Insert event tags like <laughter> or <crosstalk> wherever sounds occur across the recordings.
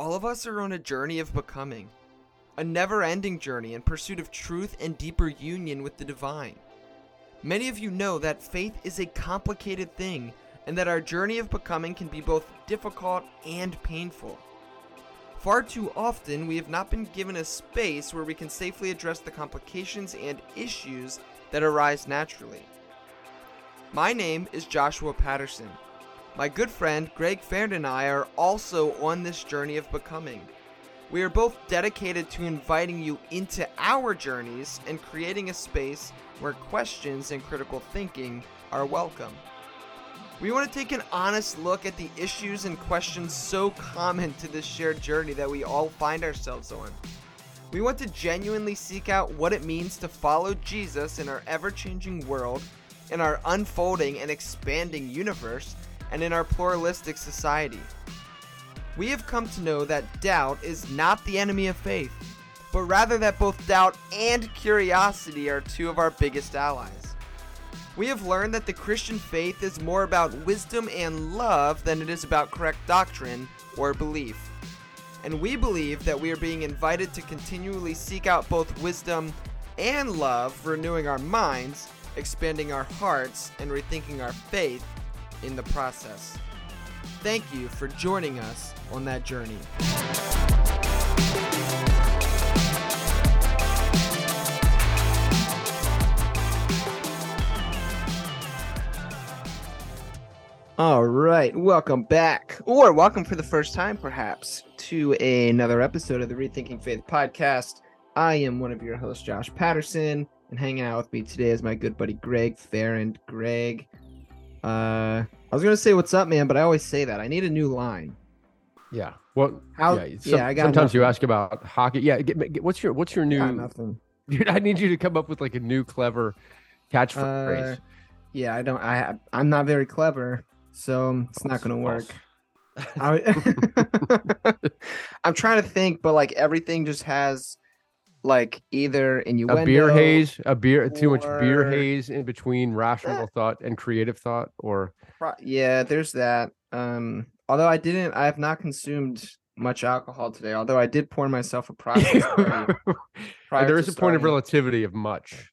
All of us are on a journey of becoming, a never ending journey in pursuit of truth and deeper union with the divine. Many of you know that faith is a complicated thing and that our journey of becoming can be both difficult and painful. Far too often, we have not been given a space where we can safely address the complications and issues that arise naturally. My name is Joshua Patterson. My good friend Greg Farrand and I are also on this journey of becoming. We are both dedicated to inviting you into our journeys and creating a space where questions and critical thinking are welcome. We want to take an honest look at the issues and questions so common to this shared journey that we all find ourselves on. We want to genuinely seek out what it means to follow Jesus in our ever changing world, in our unfolding and expanding universe, and in our pluralistic society. We have come to know that doubt is not the enemy of faith, but rather that both doubt and curiosity are two of our biggest allies. We have learned that the Christian faith is more about wisdom and love than it is about correct doctrine or belief. And we believe that we are being invited to continually seek out both wisdom and love, renewing our minds, expanding our hearts, and rethinking our faith in the process. Thank you for joining us on that journey. All right, welcome back, or welcome for the first time, perhaps, to another episode of the Rethinking Faith podcast. I am one of your hosts, Josh Patterson, and hanging out with me today is my good buddy Greg Farrand. Greg, uh, I was gonna say what's up, man, but I always say that. I need a new line. Yeah. Well, How- yeah, yeah, I got sometimes you ask about hockey. Yeah. Get, get, what's your What's your new? Nothing. <laughs> Dude, I need you to come up with like a new clever catchphrase. Uh, yeah, I don't. I I'm not very clever, so it's not gonna work. I, <laughs> I'm trying to think, but like everything just has like either innuendo. a beer haze, a beer, too much beer haze in between rational thought and creative thought, or Yeah, there's that. Um, although I didn't, I have not consumed much alcohol today. Although I did pour myself a process. <laughs> prior there is a point of relativity of much.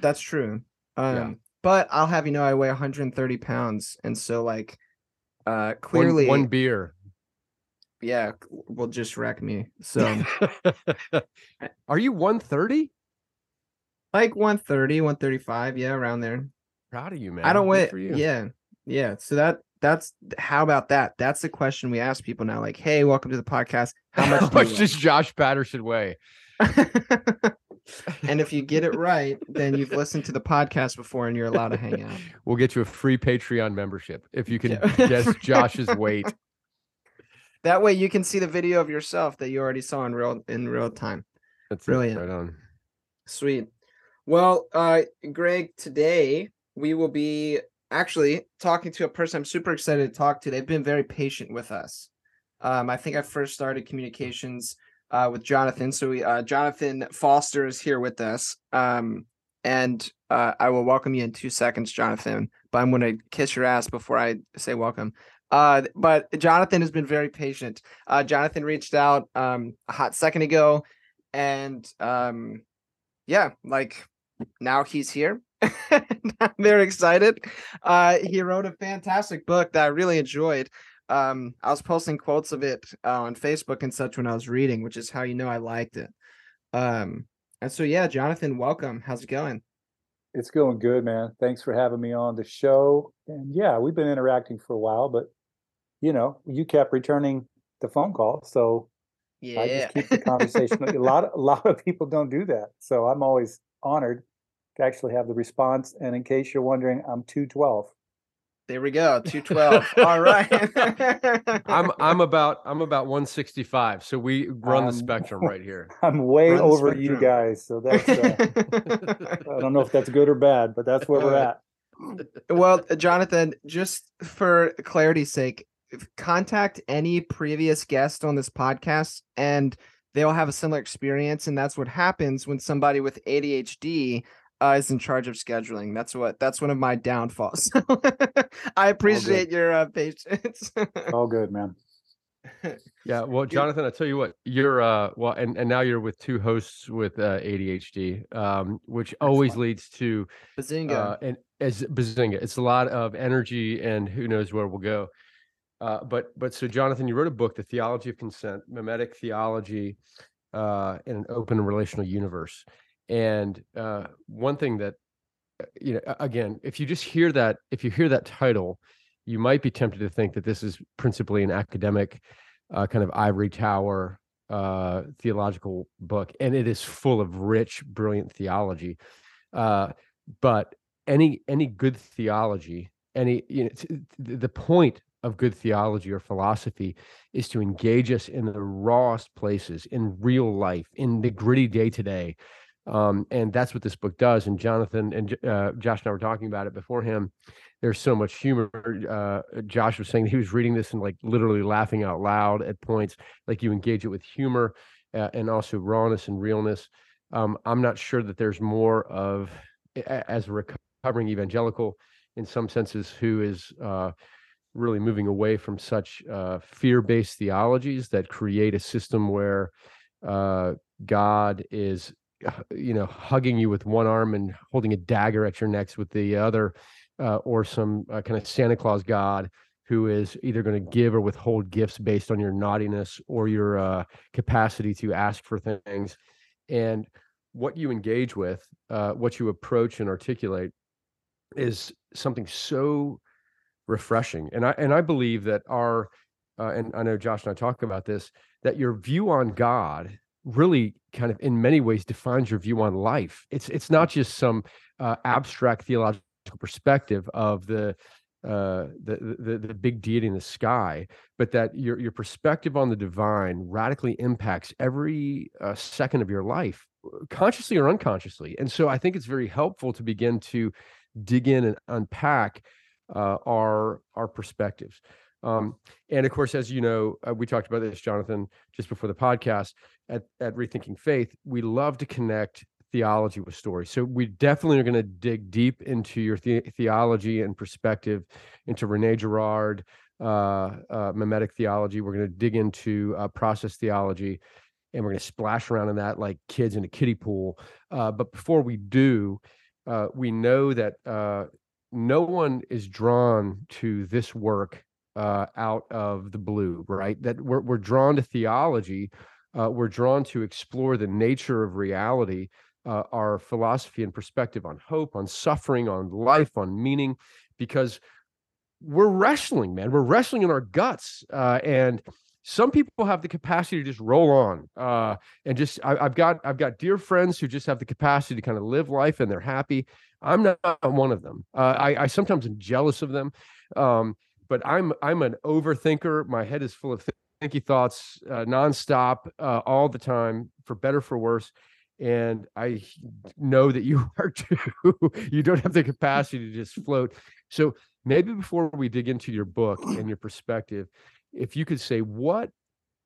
That's true. Um, Yeah. but I'll have you know, I weigh 130 pounds, and so like, uh, One- clearly, one, beer. Yeah, will just wreck me. So <laughs> Are you 130? like 130, 135, yeah, around there. Proud of you, man. I don't Good weigh. for you. Yeah, yeah. So that that's how about that? That's the question we ask people now. Like, hey, welcome to the podcast. How much? <laughs> How do much does Josh Patterson weigh? weigh?" and if you get it right, then you've listened to the podcast before, and you're allowed to hang out. <laughs> We'll get you a free Patreon membership if you can Yeah. guess Josh's weight. That way, you can see the video of yourself that you already saw in real in real time. That's Brilliant. Right on. Sweet. Well, uh, Greg, today we will be actually talking to a person I'm super excited to talk to. They've been very patient with us. Um, I think I first started communications uh, with Jonathan. So we, uh, Jonathan Foster is here with us. Um, and uh, I will welcome you in two seconds, Jonathan. But I'm going to kiss your ass before I say welcome. Uh, but Jonathan has been very patient. Uh, Jonathan reached out um, a hot second ago, and um, yeah, like now he's here. <laughs> Very excited. Uh, he wrote a fantastic book that I really enjoyed. Um, I was posting quotes of it uh, on Facebook and such when I was reading, which is how you know I liked it. Um, and so yeah, Jonathan, welcome. How's it going? It's going good, man. Thanks for having me on the show. And yeah, we've been interacting for a while, but you know, you kept returning the phone call, so yeah. I just keep the conversation. a lot, a lot of people don't do that, so I'm always honored to actually have the response. And in case you're wondering, I'm two twelve. there we go. 212. <laughs> All right. I'm I'm <laughs> about I'm about 165, so we run the Um, spectrum <laughs> right here. I'm way Run the over you guys, so that's. Uh, I don't know if that's good or bad, but that's where we're Uh, at. well, Jonathan, just for clarity's sake, if- contact any previous guest on this podcast and they'll have a similar experience. And that's what happens when somebody with ADHD uh, is in charge of scheduling. That's what that's one of my downfalls. <laughs> I appreciate your uh, patience. <laughs> All good, man. <laughs> yeah, well, Jonathan, I tell you what, you're uh, well, and and now you're with two hosts with uh, ADHD, um, which always leads to Bazinga. uh, and as bazinga. It's a lot of energy, and who knows where we'll go. Uh, but but so Jonathan, you wrote a book, The Theology of Consent, Mimetic Theology uh, in an Open Relational Universe. And uh, one thing that uh, you know, again, if you just hear that, if you hear that title, you might be tempted to think that this is principally an academic uh, kind of ivory tower uh, theological book, and it is full of rich, brilliant theology. Uh, but any any good theology, any you know, t- the point of good theology or philosophy is to engage us in the rawest places, in real life, in the gritty day to day. Um, and that's what this book does. And Jonathan and uh, Josh and I were talking about it before him. There's so much humor. Uh, Josh was saying he was reading this and like literally laughing out loud at points. Like you engage it with humor uh, and also rawness and realness. Um, I'm not sure that there's more of, as a recovering evangelical, in some senses, who is uh, really moving away from such uh, fear-based theologies that create a system where uh, God is, uh, you know, hugging you with one arm and holding a dagger at your necks with the other, uh, or some uh, kind of Santa Claus God who is either going to give or withhold gifts based on your naughtiness or your uh, capacity to ask for things, and what you engage with, what you approach and articulate, is something so refreshing. And I and I believe that our uh, and I know Josh and I talk about this that your view on God really kind of in many ways defines your view on life. It's it's not just some uh, abstract theological perspective of the uh the, the the big deity in the sky but that your your perspective on the divine radically impacts every uh, second of your life consciously or unconsciously and so i think it's very helpful to begin to dig in and unpack uh, our our perspectives. Um, and of course, as you know, uh, we talked about this, Jonathan, just before the podcast at at Rethinking Faith. We love to connect theology with story. So we definitely are going to dig deep into your the- theology and perspective, into Rene Girard, uh, uh, mimetic theology. We're going to dig into uh, process theology, and we're going to splash around in that like kids in a kiddie pool. Uh, but before we do, uh, we know that uh, no one is drawn to this work uh, out of the blue, right? That we're we're drawn to theology. Uh, we're drawn to explore the nature of reality, uh, our philosophy and perspective on hope, on suffering, on life, on meaning, because we're wrestling, man. We're wrestling in our guts, uh, and some people have the capacity to just roll on uh, and just. I, I've got I've got dear friends who just have the capacity to kind of live life and they're happy. I'm not one of them. Uh, I, I sometimes am jealous of them, um, but I'm I'm an overthinker. My head is full of thinky thoughts uh, nonstop, uh, all the time, for better for worse. And I know that you <laughs> are too. you don't have the capacity to just float. So maybe before we dig into your book and your perspective, if you could say what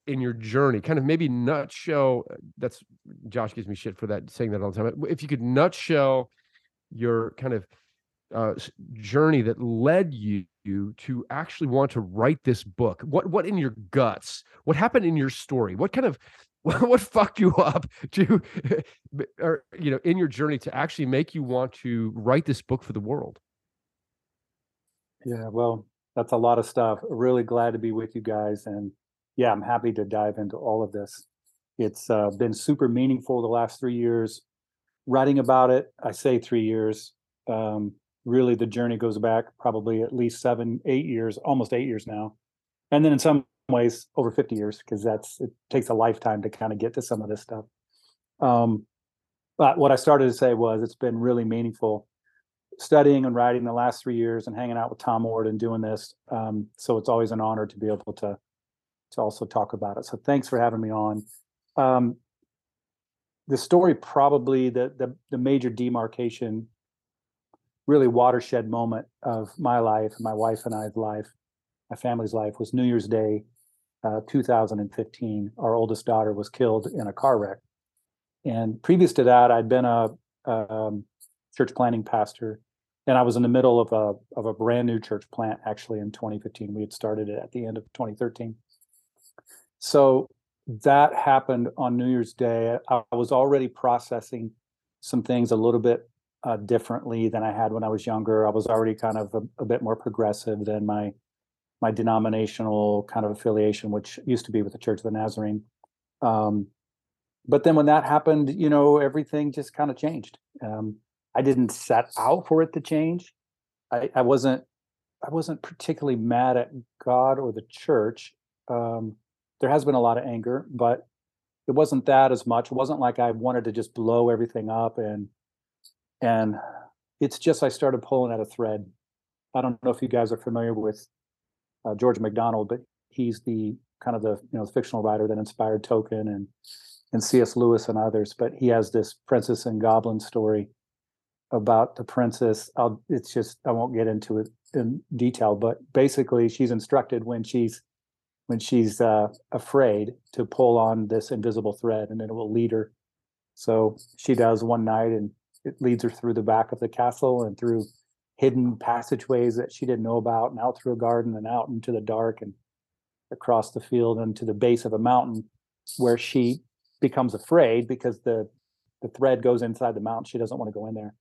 in your journey, kind of maybe nutshell. That's Josh gives me shit for that saying that all the time. If you could nutshell your kind of uh, journey that led you to actually want to write this book? What what in your guts? What happened in your story? What kind of <laughs> what fucked you up to <laughs> or you know in your journey to actually make you want to write this book for the world? Yeah, well, that's a lot of stuff. Really glad to be with you guys. And yeah, I'm happy to dive into all of this. It's uh, been super meaningful the last three years. Writing about it, I say three years. Um, really, the journey goes back probably at least seven, eight years, almost eight years now. And then in some ways, over 50 years, because that's it takes a lifetime to kind of get to some of this stuff. Um, but what I started to say was it's been really meaningful studying and writing the last three years and hanging out with Tom Oord and doing this. Um, so it's always an honor to be able to to also talk about it. So thanks for having me on. Um, the story probably the, the the major demarcation, really watershed moment of my life, my wife and I's life, my family's life was New Year's Day, uh, 2015. Our oldest daughter was killed in a car wreck, and previous to that, I'd been a, a um, church planting pastor and I was in the middle of a of a brand new church plant actually in 2015. We had started it at the end of 2013. so that happened on New Year's Day. I, was already processing some things a little bit uh, differently than I had when I was younger. I was already kind of a, a, bit more progressive than my my denominational kind of affiliation, which used to be with the Church of the Nazarene. Um, but then when that happened, you know, everything just kind of changed. Um, I didn't set out for it to change. I, I, wasn't I wasn't particularly mad at God or the church. Um, there has been a lot of anger, but it wasn't that as much. It wasn't like I wanted to just blow everything up and and it's just I started pulling at a thread. I don't know if you guys are familiar with uh, George MacDonald, but he's the kind of the you know the fictional writer that inspired Tolkien and and C.S. Lewis and others. But he has this Princess and Goblin story about the princess. I'll, it's just I won't get into it in detail, but basically she's instructed when she's when she's uh, afraid to pull on this invisible thread, and it will lead her. So she does one night, and it leads her through the back of the castle and through hidden passageways that she didn't know about, and out through a garden and out into the dark and across the field and to the base of a mountain where she becomes afraid because the the thread goes inside the mountain. She doesn't want to go in there.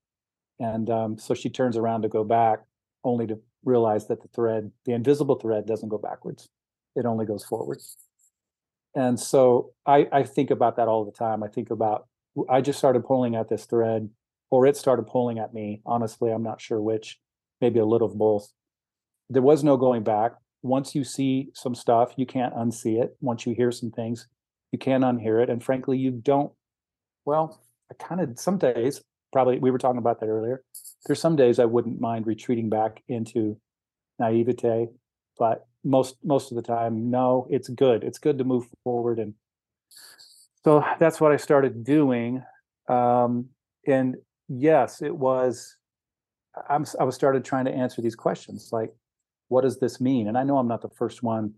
And um, so she turns around to go back, only to realize that the thread, the invisible thread, doesn't go backwards. It only goes forward. And so I, I think about that all the time. I think about, I just started pulling at this thread, or it started pulling at me. Honestly, I'm not sure which, maybe a little of both. There was no going back. Once you see some stuff, you can't unsee it. Once you hear some things, you can't unhear it. And frankly, you don't, well, I kind of, some days probably we were talking about that earlier. There's some days I wouldn't mind retreating back into naivete, but most most of the time, no, it's good. It's good to move forward, and so that's what I started doing. Um, and yes, it was. I'm, I was started trying to answer these questions like, what does this mean? And I know I'm not the first one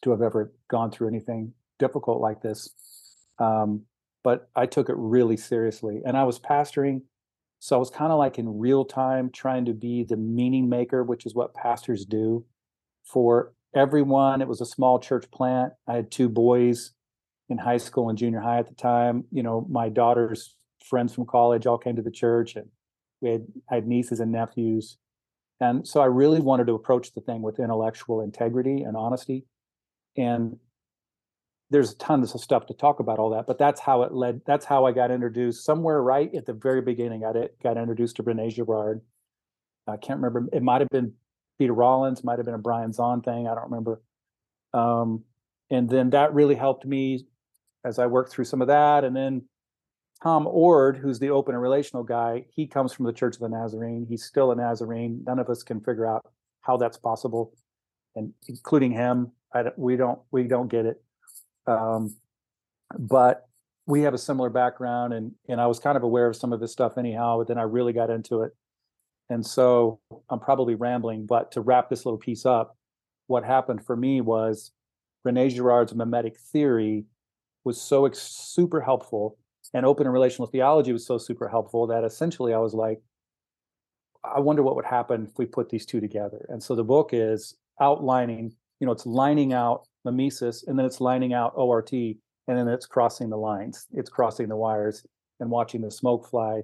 to have ever gone through anything difficult like this. Um, but I took it really seriously. And I was pastoring, so I was kind of like in real time trying to be the meaning maker, which is what pastors do for everyone. It was a small church plant. I had two boys in high school and junior high at the time. You know, my daughter's friends from college all came to the church, and we had I had nieces and nephews. And so I really wanted to approach the thing with intellectual integrity and honesty. And there's tons of stuff to talk about all that, but that's how it led. That's how I got introduced. Somewhere right at the very beginning, I got, introduced to Rene Girard. I can't remember. It might have been Peter Rollins, might have been a Brian Zahnd thing. I don't remember. Um, and then that really helped me as I worked through some of that. And then Tom Oord, who's the open and relational guy, he comes from the Church of the Nazarene. He's still a Nazarene. None of us can figure out how that's possible, and including him. I, we don't we don't get it. Um, but we have a similar background and and I was kind of aware of some of this stuff anyhow, but then I really got into it. And so I'm probably rambling, but to wrap this little piece up, what happened for me was Rene Girard's mimetic theory was so ex- super helpful and open and relational theology was so super helpful that essentially I was like, I wonder what would happen if we put these two together. And so the book is outlining, you know, it's lining out mimesis, and then it's lining out ORT, and then it's crossing the lines, it's crossing the wires and watching the smoke fly.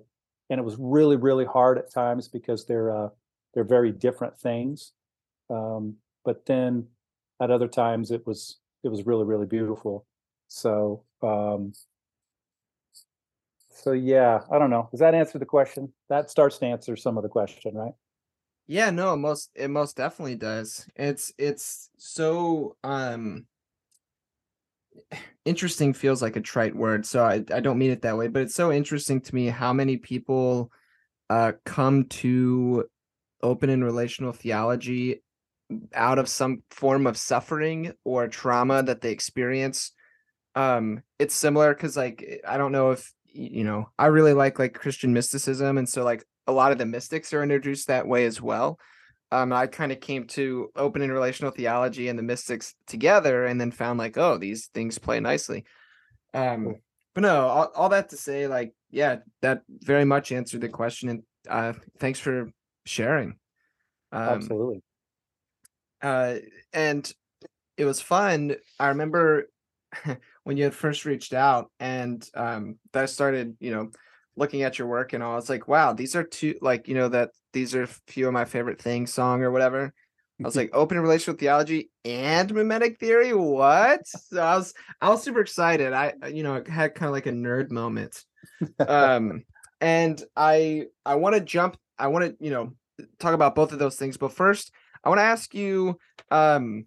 And it was really, really hard at times because they're uh, they're very different things. Um, but then at other times it was it was really, really beautiful. So um, so yeah, I don't know. Does that answer the question? That starts to answer some of the question, right? Yeah, no, most it most definitely does. It's it's so um interesting feels like a trite word, so I, I don't mean it that way, but it's so interesting to me how many people uh come to open and relational theology out of some form of suffering or trauma that they experience. Um it's similar cuz like I don't know if you know, I really like like Christian mysticism and so like a lot of the mystics are introduced that way as well. Um, I kind of came to open and relational theology and the mystics together, and then found like, oh, these things play nicely. Um, but no, all, all that to say, like, yeah, that very much answered the question, and uh, thanks for sharing. Um, Absolutely. Uh, and it was fun. I remember <laughs> when you had first reached out and um I started, you know, looking at your work and all, I was like, wow, these are two like, you know, that these are a few of my favorite things song or whatever. I was <laughs> like, open relational theology and mimetic theory. What? So I was I was super excited. I you know had kind of like a nerd moment. Um <laughs> and I I want to jump, I want to, you know, talk about both of those things. But first, I want to ask you um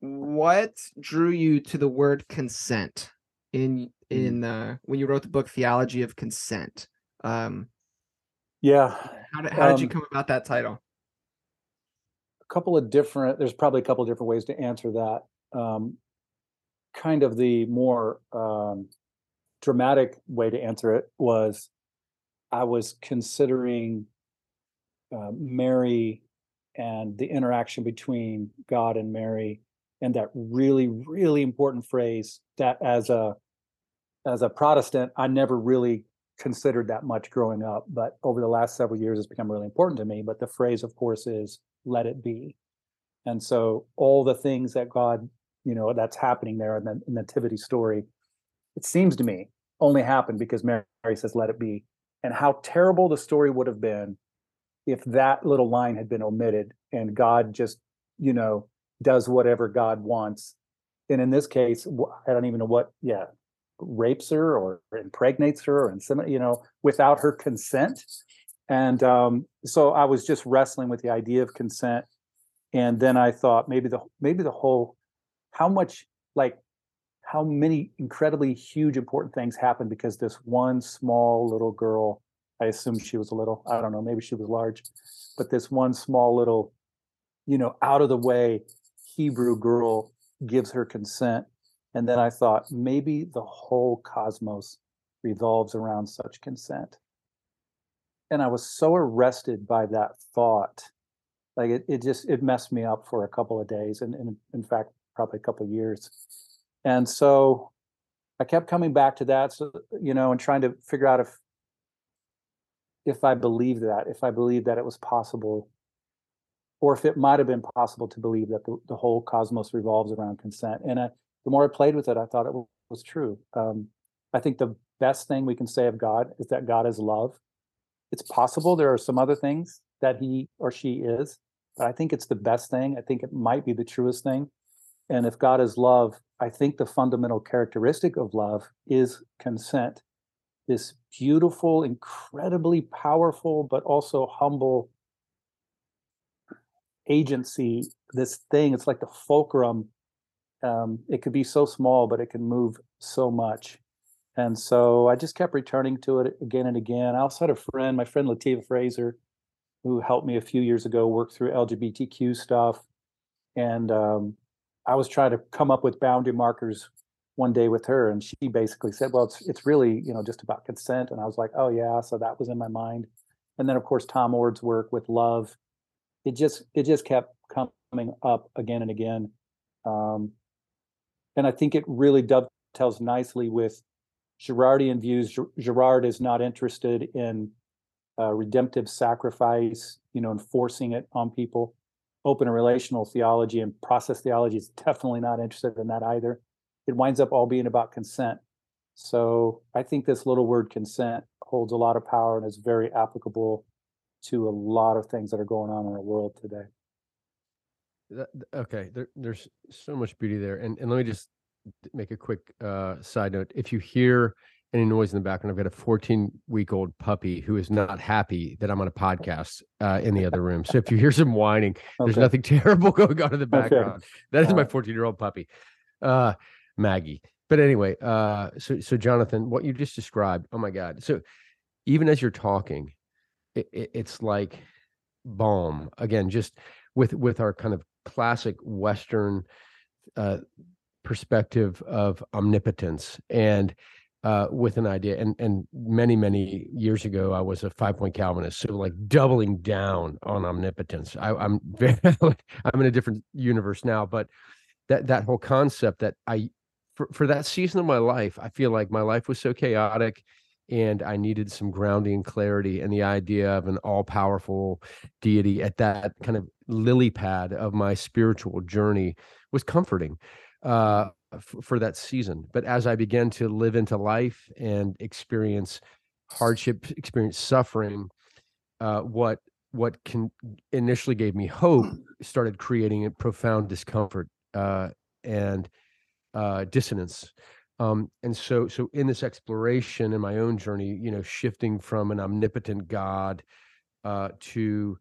what drew you to the word consent in in uh when you wrote the book Theology of Consent? Um yeah. How did how did you Um, come about that title? a couple of different there's probably a couple of different ways to answer that um, kind of the more um, dramatic way to answer it was i was considering uh, mary and the interaction between god and mary and that really really important phrase that as a as a protestant i never really considered that much growing up but over the last several years it's become really important to me but the phrase of course is let it be. And so all the things that god you know that's happening there in the nativity story it seems to me only happened because mary says let it be. And how terrible the story would have been if that little line had been omitted and god just you know does whatever god wants. And in this case i don't even know what yeah rapes her or impregnates her or insemin- you know without her consent. And um, so i was just wrestling with the idea of consent. And then i thought maybe the maybe the whole how much like how many incredibly huge important things happened because this one small little girl i assume she was a little i don't know maybe she was large but this one small little you know out of the way hebrew girl gives her consent and then i thought maybe the whole cosmos revolves around such consent. And i was so arrested by that thought like it, it just it messed me up for a couple of days and, and in fact probably a couple of years. And so i kept coming back to that so you know and trying to figure out if if i believed that if i believed that it was possible or if it might have been possible to believe that the, the whole cosmos revolves around consent. And I, the more i played with it i thought it was true. Um, i think the best thing we can say of god is that god is love. It's possible there are some other things that he or she is but i think it's the best thing. I think it might be the truest thing. And if god is love i think the fundamental characteristic of love is consent. This beautiful incredibly powerful but also humble agency this thing it's like the fulcrum um, it could be so small but it can move so much. And so i just kept returning to it again and again. I also had a friend my friend lativa fraser who helped me a few years ago work through lgbtq stuff. And um, i was trying to come up with boundary markers one day with her and she basically said well it's it's really you know just about consent. And i was like oh yeah. So that was in my mind. And then of course tom oord's work with love. It just it just kept coming up again and again. Um, and i think it really dovetails nicely with girardian views. Girard is not interested in uh, redemptive sacrifice you know enforcing it on people. Open and relational theology and process theology is <laughs> definitely not interested in that either. It winds up all being about consent. So i think this little word consent holds a lot of power and is very applicable to a lot of things that are going on in our world today. That, th- okay, there, there's so much beauty there, and and let me just d- make a quick uh, side note. If you hear any noise in the background, I've got a 14 week old puppy who is not happy that I'm on a podcast uh, in the other room. So if you hear some whining, there's Okay. nothing <laughs> terrible going on in the background. That is my right. 14 year old puppy, uh, Maggie. But anyway, uh, so so Jonathan, what you just described, oh my God! So even as you're talking, it, it, it's like balm again just with with our kind of classic western uh perspective of omnipotence and uh with an idea and and many many years ago i was a five point calvinist so like doubling down on omnipotence. I, i'm <laughs> very i'm in a different universe now but that that whole concept that i for, for that season of my life i feel like my life was so chaotic and I needed some grounding and clarity. And the idea of an all powerful deity at that kind of lily pad of my spiritual journey was comforting uh, f- for that season. But as I began to live into life and experience hardship, experience suffering, uh, what what can initially gave me hope started creating a profound discomfort uh, and uh, dissonance um, and so so in this exploration in my own journey you know shifting from an omnipotent god uh, to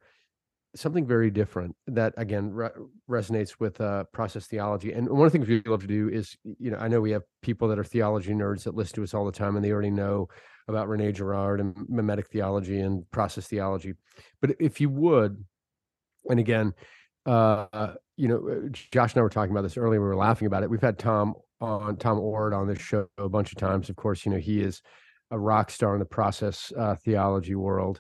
something very different that again re- resonates with uh, process theology and one of the things we love to do is you know i know we have people that are theology nerds that listen to us all the time and they already know about rene girard and mimetic theology and process theology but if you would and again uh, you know, uh, Josh and I were talking about this earlier. We were laughing about it. We've had Tom on Tom Oord on this show a bunch of times. Of course, you know he is a rock star in the process uh, theology world,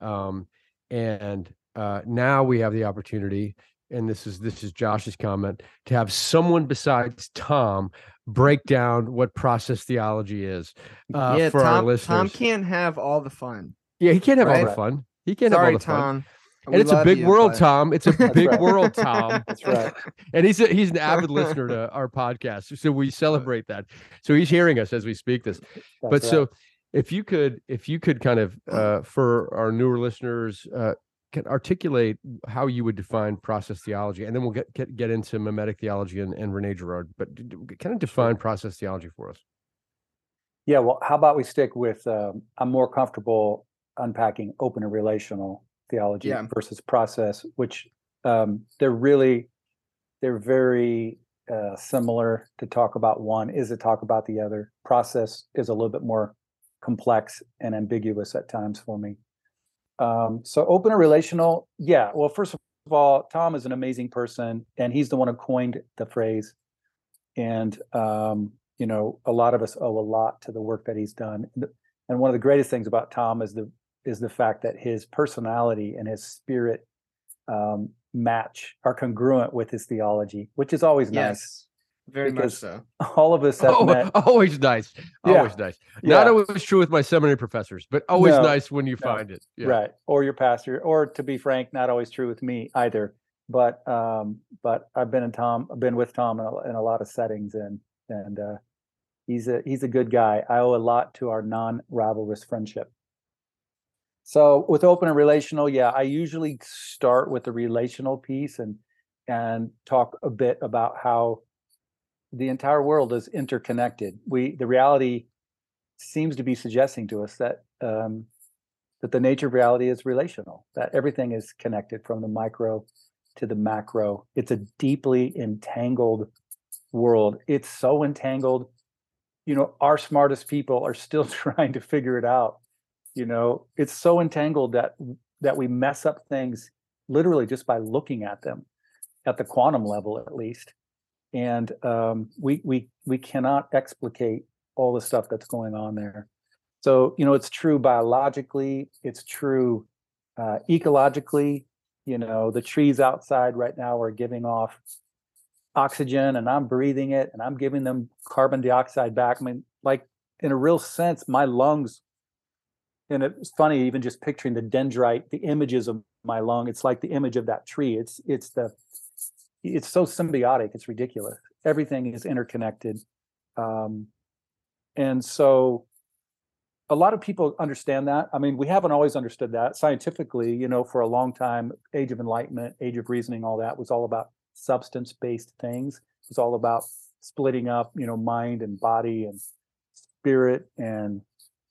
um, and uh, now we have the opportunity. And this is this is Josh's comment to have someone besides Tom break down what process theology is uh, yeah, for Tom, our listeners. Tom can't have all the fun. yeah, he can't have all the fun. He can't Sorry, have all the fun. And it's a big world, Tom. It's a <laughs> big right. world, Tom. <laughs> That's right. and he's a, he's an avid <laughs> listener to our podcast, so we celebrate that. So he's hearing us as we speak this. but That's so, if you could, if you could kind of <clears throat> uh, for our newer listeners, uh, can articulate how you would define process theology, and then we'll get get, get into mimetic theology and, and Rene Girard. But kind of define process theology for us. Yeah, well, how about we stick with um, I'm more comfortable unpacking open and relational theology Yeah. versus process, which um, they're really they're very uh, similar. To talk about one is to talk about the other. Process is a little bit more complex and ambiguous at times for me. Um, so open and relational, yeah. Well, first of all, Tom is an amazing person, and he's the one who coined the phrase. And um, you know, a lot of us owe a lot to the work that he's done. And And one of the greatest things about Tom is the is the fact that his personality and his spirit um, match are congruent with his theology, which is always nice. Yes, very much so. All of us have Oh, met. <laughs> always nice. Yeah. Always nice. Not Yeah. always true with my seminary professors, but always No, nice when you no. find it. Yeah. right or your pastor or to be frank not always true with me either but um but i've been in tom i've been with tom in a, in a lot of settings and and uh he's a he's a good guy i owe a lot to our non-rivalrous friendship so with open and relational yeah i usually start with the relational piece and and talk a bit about how the entire world is interconnected we the reality seems to be suggesting to us that um that the nature of reality is relational, that everything is connected from the micro to the macro. It's a deeply entangled world. It's so entangled. You know, our smartest people are still <laughs> trying to figure it out. You know, it's so entangled that that we mess up things literally just by looking at them at the quantum level at least. And um, we we we cannot explicate all the stuff that's going on there. So, you know, it's true biologically, it's true uh, ecologically. You know, the trees outside right now are giving off oxygen and I'm breathing it and I'm giving them carbon dioxide back. I mean, like in a real sense, my lungs, and it's funny, even just picturing the dendrite, the images of my lung, it's like the image of that tree. It's it's the it's so symbiotic, it's ridiculous. Everything is interconnected. Um, and so a lot of people understand that. I mean, we haven't always understood that scientifically, you know, for a long time, age of enlightenment, age of reasoning, all that was all about substance based things. It was all about splitting up, you know, mind and body and spirit and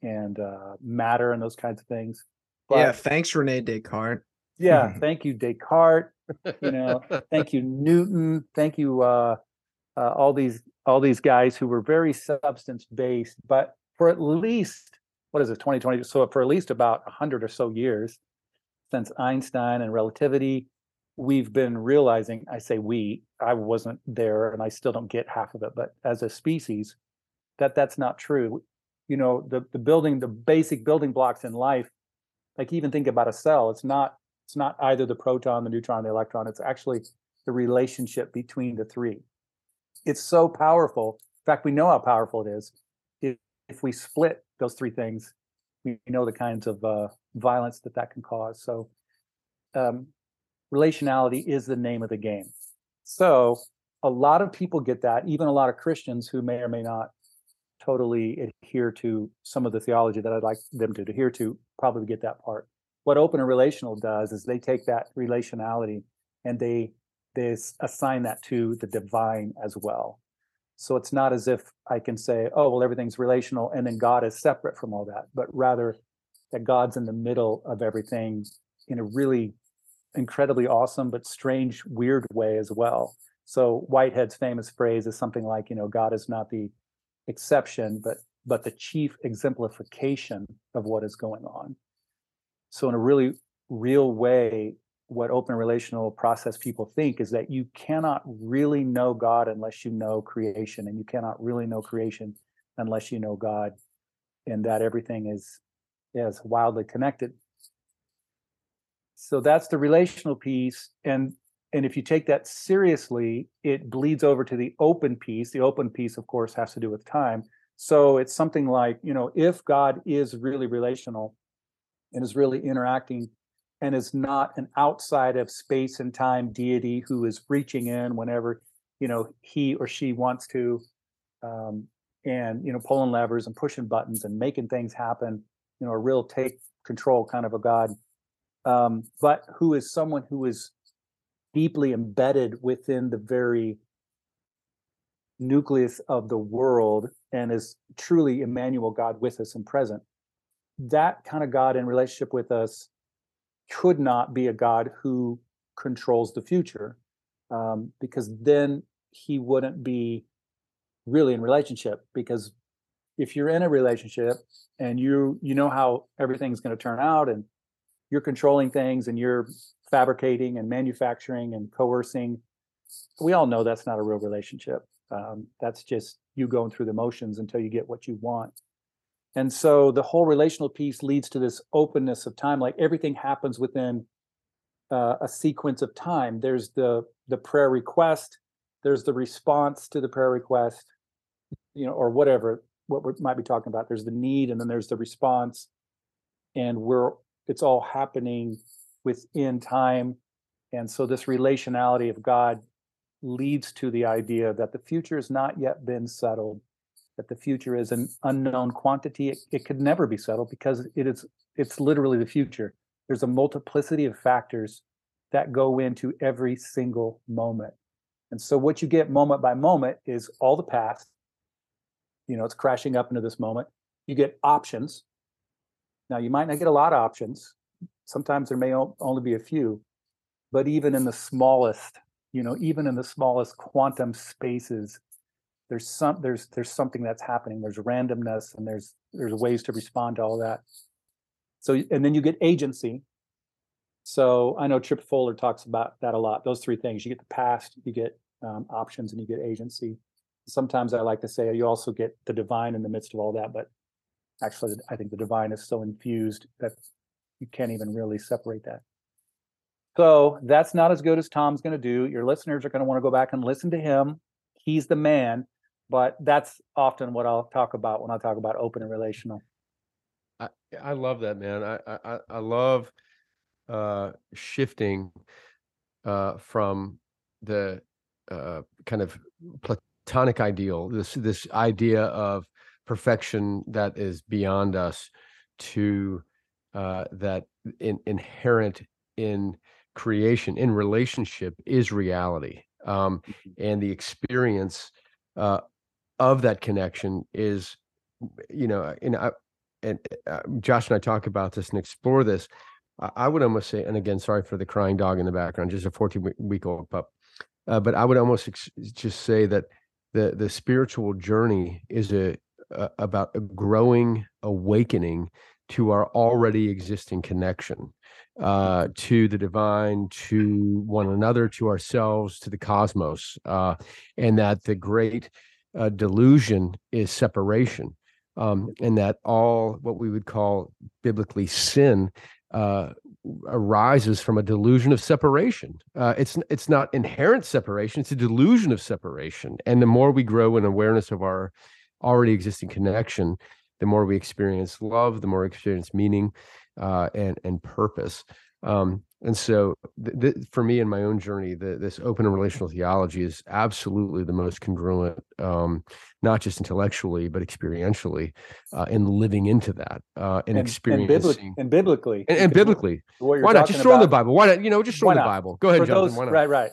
and uh, matter and those kinds of things. yeah, thanks, Rene Descartes. yeah, <laughs> thank you, Descartes. You know, thank you, <laughs> Newton. Thank you, uh, uh, all these all these guys who were very substance based, but for at least what is it, 2020? So for at least about hundred or so years since Einstein and relativity, we've been realizing. I say we. I wasn't there, and I still don't get half of it. But as a species, that that's not true. You know, the the building, the basic building blocks in life. Like even think about a cell. It's not it's not either the proton, the neutron, the electron. It's actually the relationship between the three. It's so powerful. In fact, we know how powerful it is. If, if we split those three things, we know the kinds of uh, violence that that can cause. So, um, relationality is the name of the game. So, a lot of people get that, even a lot of Christians who may or may not totally adhere to some of the theology that I'd like them to adhere to, probably get that part. What open and relational does is they take that relationality and they they assign that to the divine as well. So it's not as if I can say, oh, well, everything's relational and then God is separate from all that, but rather that God's in the middle of everything in a really incredibly awesome but strange, weird way as well. So Whitehead's famous phrase is something like, you know, God is not the exception, but but the chief exemplification of what is going on. So in a really real way, what open relational process people think is that you cannot really know God unless you know creation, and you cannot really know creation unless you know God, and that everything is is wildly connected. So that's the relational piece, and and if you take that seriously, it bleeds over to the open piece. The open piece, of course, has to do with time. So it's something like, you know, if God is really relational and is really interacting and is not an outside of space and time deity who is reaching in whenever you know he or she wants to um, and you know pulling levers and pushing buttons and making things happen you know a real take control kind of a god um, but who is someone who is deeply embedded within the very nucleus of the world and is truly Emmanuel God with us and present. That kind of God in relationship with us could not be a God who controls the future, um, because then he wouldn't be really in relationship. Because if you're in a relationship and you you know how everything's going to turn out, and you're controlling things, and you're fabricating and manufacturing and coercing, we all know that's not a real relationship. Um, that's just you going through the motions until you get what you want. And so the whole relational piece leads to this openness of time. Like everything happens within uh, a sequence of time. There's the the prayer request. There's the response to the prayer request, you know, or whatever what we might be talking about. There's the need, and then there's the response, and we're it's all happening within time. And so this relationality of God leads to the idea that the future has not yet been settled that the future is an unknown quantity. It, it could never be settled because it is it's literally the future. There's a multiplicity of factors that go into every single moment. And so what you get moment by moment is all the past. You know, it's crashing up into this moment. You get options. Now you might not get a lot of options. Sometimes there may only be a few, but even in the smallest, you know, even in the smallest quantum spaces, there's some there's there's something that's happening. There's randomness and there's there's ways to respond to all that. So and then you get agency. So i know Tripp Fuller talks about that a lot those three things. You get the past you get um, options and you get agency. Sometimes i like to say you also get the divine in the midst of all that but actually i think the divine is so infused that you can't even really separate that so that's not as good as tom's going to do your listeners are going to want to go back and listen to him he's the man but that's often what I'll talk about when I talk about open and relational. I, I love that, man. I, I, I love uh, shifting uh, from the uh, kind of platonic ideal, this this idea of perfection that is beyond us, to uh, that in, inherent in creation, in relationship, is reality, um, mm-hmm. and the experience uh, of that connection is you know and I, and uh, Josh and I talk about this and explore this I would almost say and again sorry for the crying dog in the background just a 14 week old pup uh, but I would almost ex- just say that the the spiritual journey is a, a about a growing awakening to our already existing connection uh, to the divine, to one another, to ourselves, to the cosmos, uh, and that the great uh, delusion is separation, um, and that all what we would call biblically sin uh, arises from a delusion of separation. Uh, it's it's not inherent separation; it's a delusion of separation. And the more we grow in awareness of our already existing connection, the more we experience love, the more we experience meaning uh, and and purpose. Um, and so, th- th- for me in my own journey, the, this open and relational theology is absolutely the most congruent, um, not just intellectually but experientially, uh, in living into that uh, and, and, experiencing and, bibli- and biblically, and, and biblically. Why not just throw in the Bible? Why not? You know, just throw in the? Bible. Go ahead, Jonathan. those, Why not? right, right.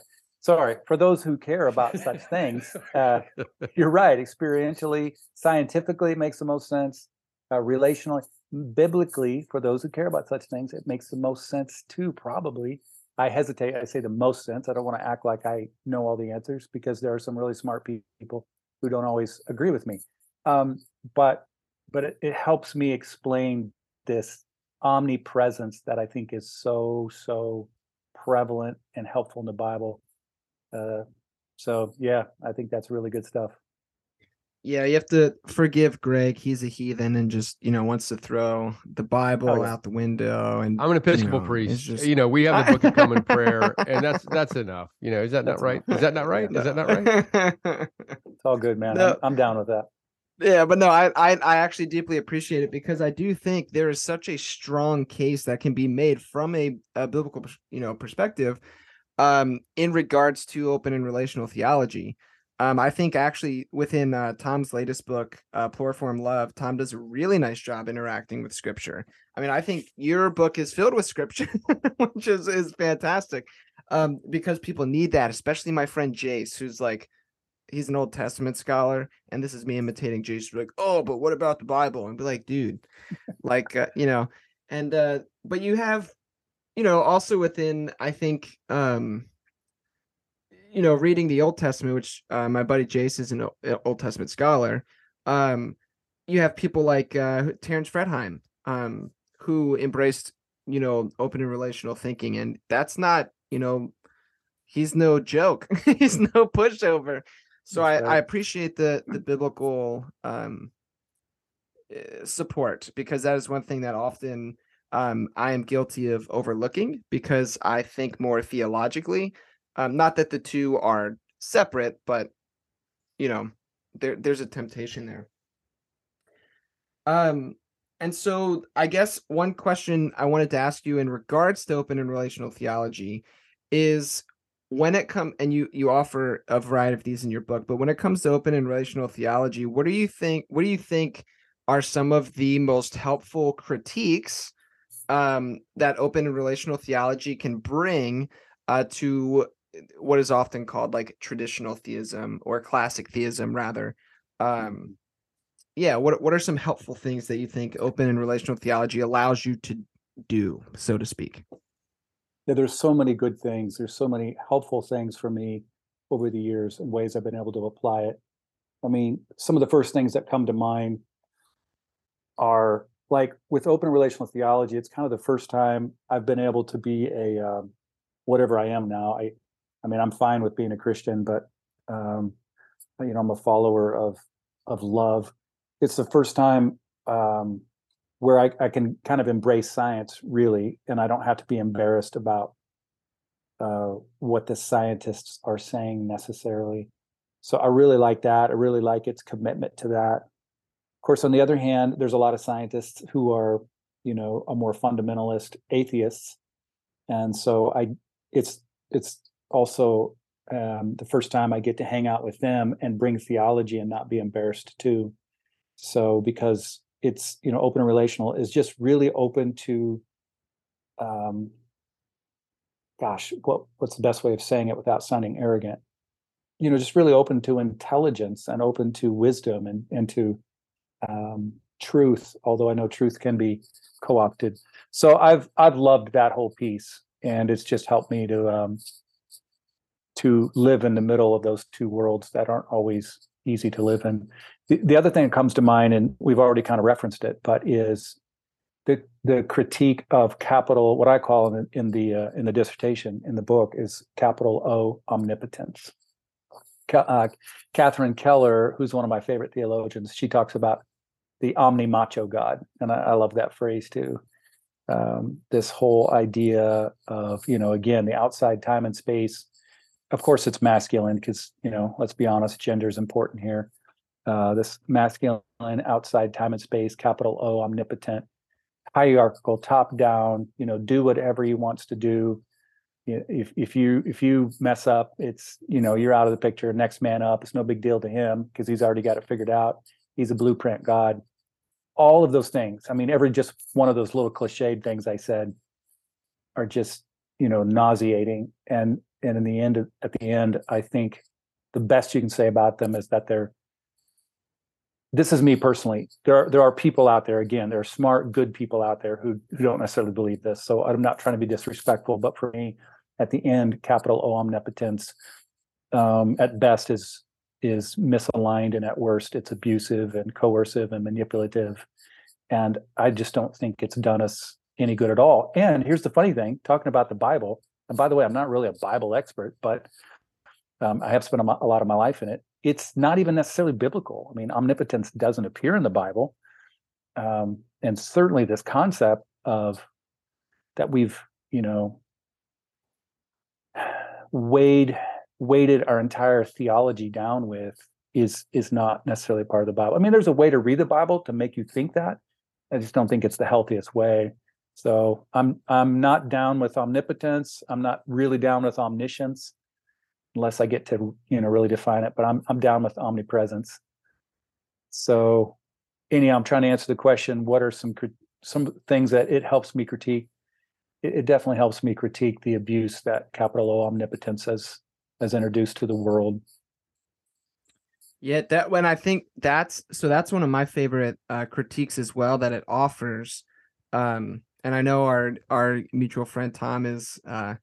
Sorry, for those who care about <laughs> such things, uh, you're right. Experientially, scientifically, it makes the most sense. Uh, relationally, biblically, for those who care about such things, it makes the most sense too. Probably, I hesitate. I say the most sense. I don't want to act like I know all the answers because there are some really smart people who don't always agree with me. Um, but but it, it helps me explain this omnipresence that I think is so so prevalent and helpful in the Bible. Uh, so yeah, I think that's really good stuff. Yeah, you have to forgive Greg. He's a heathen and just you know wants to throw the Bible Oh, yeah. out the window. And I'm an Episcopal know, priest. just- You know, we have the <laughs> Book of Common Prayer, and that's that's enough. You know, is that not right? enough. Is that not right? Is that not right? <laughs> It's all good, man. No. I'm, I'm down with that. Yeah, but no, I, I I actually deeply appreciate it because I do think there is such a strong case that can be made from a, a biblical you know perspective um in regards to open and relational theology. Um I think actually within uh, Tom's latest book, uh Pluriform Love, Tom does a really nice job interacting with scripture. I mean, I think your book is filled with scripture, <laughs> which is is fantastic. Um because people need that, especially my friend Jace who's like he's an Old Testament scholar, and this is me imitating Jace, Like, oh, but what about the Bible? And be like, dude, like, uh, you know, and uh, but you have, you know, also within, I think, um, you know, reading the Old Testament, which uh, my buddy Jace is an uh, Old Testament scholar. Um, you have people like uh, Terence Fretheim, um, who embraced, you know, open and relational thinking, and that's not, you know, he's no joke. <laughs> he's no pushover. So I, I appreciate the the biblical um uh, support because that is one thing that often um I am guilty of overlooking because I think more theologically. Um not that the two are separate, but you know, there there's a temptation there. Um and so I guess one question I wanted to ask you in regards to open and relational theology is when it come and you you offer a variety of these in your book but when it comes to open and relational theology what do you think what do you think are some of the most helpful critiques um that open and relational theology can bring uh to what is often called like traditional theism or classic theism rather um yeah what what are some helpful things that you think open and relational theology allows you to do so to speak Yeah, there's so many good things. There's so many helpful things for me over the years and ways I've been able to apply it. I mean, some of the first things that come to mind are like with open relational theology. It's kind of the first time I've been able to be a um, whatever I am now. I, I mean, I'm fine with being a Christian, but um, you know, I'm a follower of of love. It's the first time um, where I, I can kind of embrace science really, and I don't have to be embarrassed about uh, what the scientists are saying necessarily. So I really like that. I really like its commitment to that. Of course, on the other hand, there's a lot of scientists who are, you know, a more fundamentalist atheists, and so I, it's it's also um, the first time I get to hang out with them and bring theology and not be embarrassed too. So because it's you know open and relational is just really open to um gosh what what's the best way of saying it without sounding arrogant you know just really open to intelligence and open to wisdom and and to um truth although i know truth can be co-opted so i've i've loved that whole piece and it's just helped me to um to live in the middle of those two worlds that aren't always easy to live in the, the other thing that comes to mind, and we've already kind of referenced it, but is the the critique of capital, what I call in, in the uh, in the dissertation in the book is capital O omnipotence. Uh, Catherine Keller, who's one of my favorite theologians, she talks about the omni macho God, and I, I love that phrase too. Um, this whole idea of you know again the outside time and space. Of course, it's masculine because you know let's be honest, gender is important here uh, this masculine outside time and space, capital O, omnipotent, hierarchical, top down. You know, do whatever he wants to do. If if you if you mess up, it's you know you're out of the picture. Next man up. It's no big deal to him because he's already got it figured out. He's a blueprint god. All of those things. I mean, every just one of those little cliched things I said are just you know nauseating. And and in the end, at the end, I think the best you can say about them is that they're this is me personally. There are there are people out there again. There are smart, good people out there who who don't necessarily believe this. So I'm not trying to be disrespectful, but for me, at the end, capital O omnipotence, um, at best is is misaligned, and at worst, it's abusive and coercive and manipulative. And I just don't think it's done us any good at all. And here's the funny thing: talking about the Bible. And by the way, I'm not really a Bible expert, but um, I have spent a, lot of my life in it it's not even necessarily biblical. I mean, omnipotence doesn't appear in the Bible. Um, and certainly this concept of that we've, you know, <sighs> weighed weighted our entire theology down with is is not necessarily part of the Bible. I mean, there's a way to read the Bible to make you think that. I just don't think it's the healthiest way. So I'm I'm not down with omnipotence. I'm not really down with omniscience unless I get to you know really define it. But I'm I'm down with omnipresence. So, anyhow, I'm trying to answer the question: What are some some things that it helps me critique? It, it definitely helps me critique the abuse that capital O omnipotence has has introduced to the world. Yeah, that when I think that's so that's one of my favorite uh, critiques as well that it offers. Um, and I know our our mutual friend Tom is uh,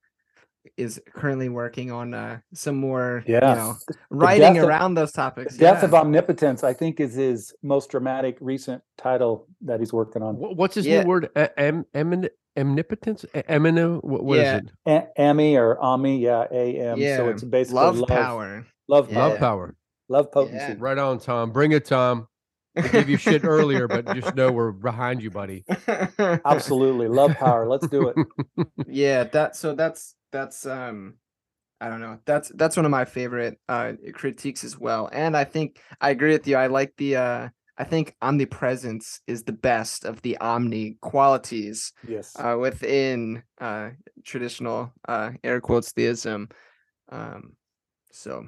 is currently working on uh, some more, yeah. you know, writing around of, those topics. Death yeah. of Omnipotence, I think, is his most dramatic recent title that he's working on. What's his yeah. new word? Am, am, omnipotence? Amino? What, what yeah. is it? A- Ami or Ami? Yeah, A M. Yeah. So it's basically love, love power. Love, yeah. love power. Love potency. Right on, Tom. Bring it, Tom. I gave you shit earlier, but just know we're behind you, buddy. <laughs> Absolutely. Love power. Let's do it. <laughs> yeah, that so that's that's um I don't know. That's that's one of my favorite uh critiques as well. And I think I agree with you. I like the uh I think omnipresence is the best of the omni qualities yes uh within uh traditional uh air quotes theism. Um so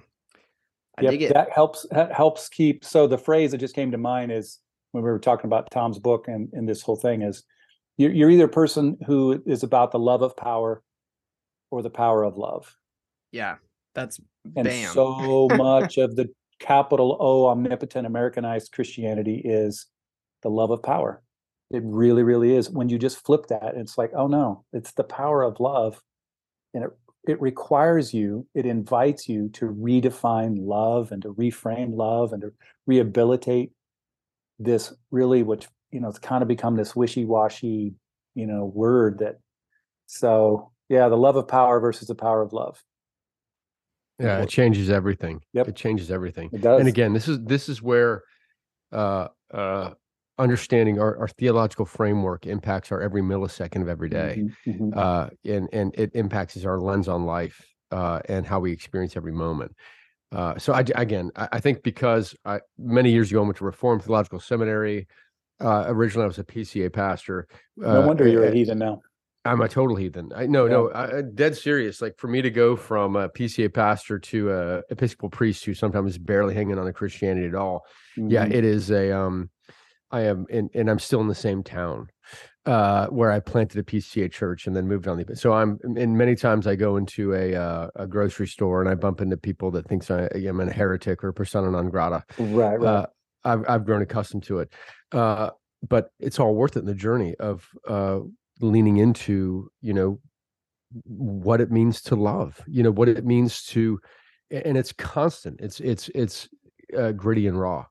I yep, that helps that helps keep so the phrase that just came to mind is when we were talking about Tom's book and, and this whole thing is you're, you're either a person who is about the love of power or the power of love. Yeah, that's and bam. so <laughs> much of the capital O omnipotent Americanized Christianity is the love of power. It really, really is. When you just flip that, it's like, oh no, it's the power of love. And it it requires you, it invites you to redefine love and to reframe love and to rehabilitate this really which you know it's kind of become this wishy-washy, you know, word that so yeah, the love of power versus the power of love. Yeah, it changes everything. Yep. It changes everything. It does. And again, this is this is where uh uh understanding our, our theological framework impacts our every millisecond of every day. Mm-hmm, mm-hmm. Uh and and it impacts our lens on life uh and how we experience every moment. Uh, so I, again, I, I think because I, many years ago I went to Reformed Theological Seminary. Uh, originally, I was a PCA pastor. No wonder you're a heathen now. I'm a total heathen. I no, yeah. no, I, dead serious. Like for me to go from a PCA pastor to a Episcopal priest who sometimes is barely hanging on to Christianity at all. Mm-hmm. Yeah, it is a um I am and and I'm still in the same town uh where I planted a PCA church and then moved on the so I'm and many times I go into a uh, a grocery store and I bump into people that thinks I am a heretic or persona non grata. Right, right. Uh, I've I've grown accustomed to it. Uh but it's all worth it in the journey of uh leaning into you know what it means to love you know what it means to and it's constant it's it's it's uh, gritty and raw.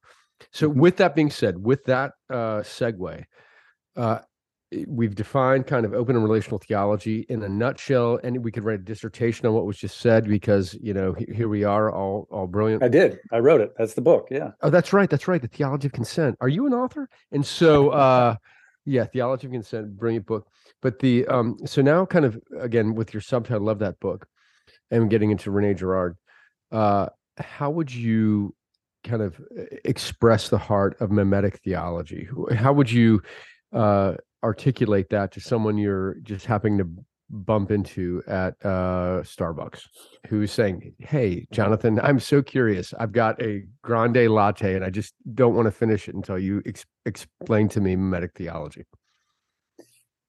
So mm-hmm. with that being said with that uh segue uh we've defined kind of open and relational theology in a nutshell and we could write a dissertation on what was just said because you know here we are all all brilliant. I did. I wrote it. That's the book. Yeah. Oh that's right. That's right. The theology of consent. Are you an author? And so uh yeah, Theology of Consent, brilliant book. But the um, so now kind of again with your subtitle, love that book, and getting into Rene Girard. Uh, how would you kind of uh, express the heart of mimetic theology? How would you uh, articulate that to someone you're just happening to bump into at uh, Starbucks who's saying, Hey, Jonathan, I'm so curious. I've got a grande latte and I just don't want to finish it until you ex- explain to me mimetic theology.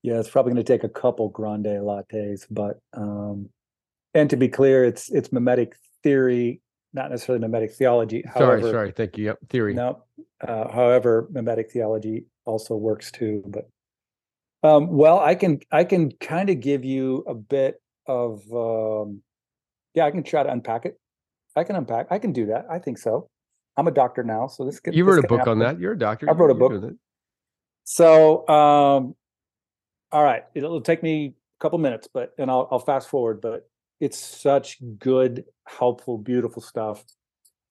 Yeah, it's probably going to take a couple grande lattes, but um, and to be clear, it's it's mimetic theory, not necessarily mimetic theology. However, sorry, sorry, thank you. Yep, theory. No, uh, however, mimetic theology also works too. But um, well, I can I can kind of give you a bit of um, yeah, I can try to unpack it. I can unpack. I can do that. I think so. I'm a doctor now, so this. Can, you wrote a book happen. on that. You're a doctor. I wrote a book. So, um, all right, it'll take me a couple minutes, but and I'll I'll fast forward. But it's such good, helpful, beautiful stuff.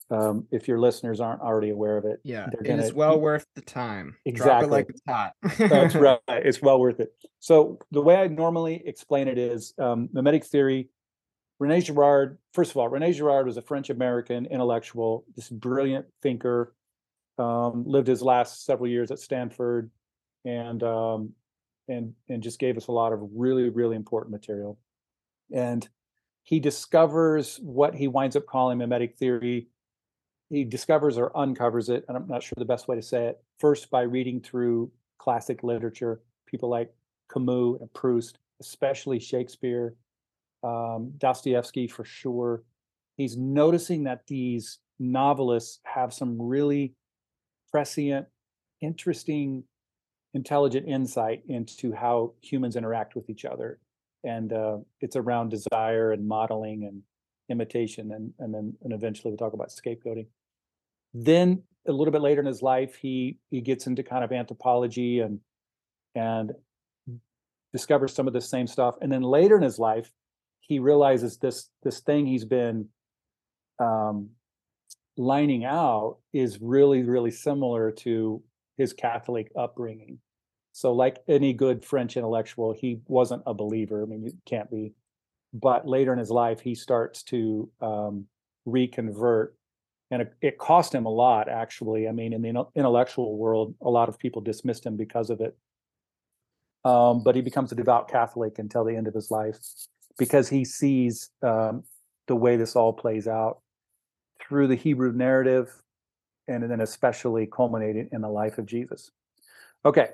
Um, if your listeners aren't already aware of it, yeah, gonna, it is well worth the time. Exactly, like it's hot. That's <laughs> right. It's well worth it. So the way I normally explain it is um, mimetic theory. Rene Girard, first of all, Rene Girard was a French American intellectual, this brilliant thinker. Um, lived his last several years at Stanford, and um, and and just gave us a lot of really really important material. And he discovers what he winds up calling mimetic theory. He discovers or uncovers it, and I'm not sure the best way to say it. First, by reading through classic literature, people like Camus and Proust, especially Shakespeare, um, Dostoevsky for sure. He's noticing that these novelists have some really prescient, interesting, intelligent insight into how humans interact with each other and uh, it's around desire and modeling and imitation and and then and eventually we'll talk about scapegoating then a little bit later in his life he he gets into kind of anthropology and and discovers some of the same stuff and then later in his life he realizes this this thing he's been um, lining out is really really similar to his catholic upbringing so, like any good French intellectual, he wasn't a believer. I mean, you can't be. But later in his life, he starts to um, reconvert, and it, cost him a lot. Actually, I mean, in the intellectual world, a lot of people dismissed him because of it. Um, but he becomes a devout Catholic until the end of his life because he sees um, the way this all plays out through the Hebrew narrative, and then especially culminating in the life of Jesus. Okay,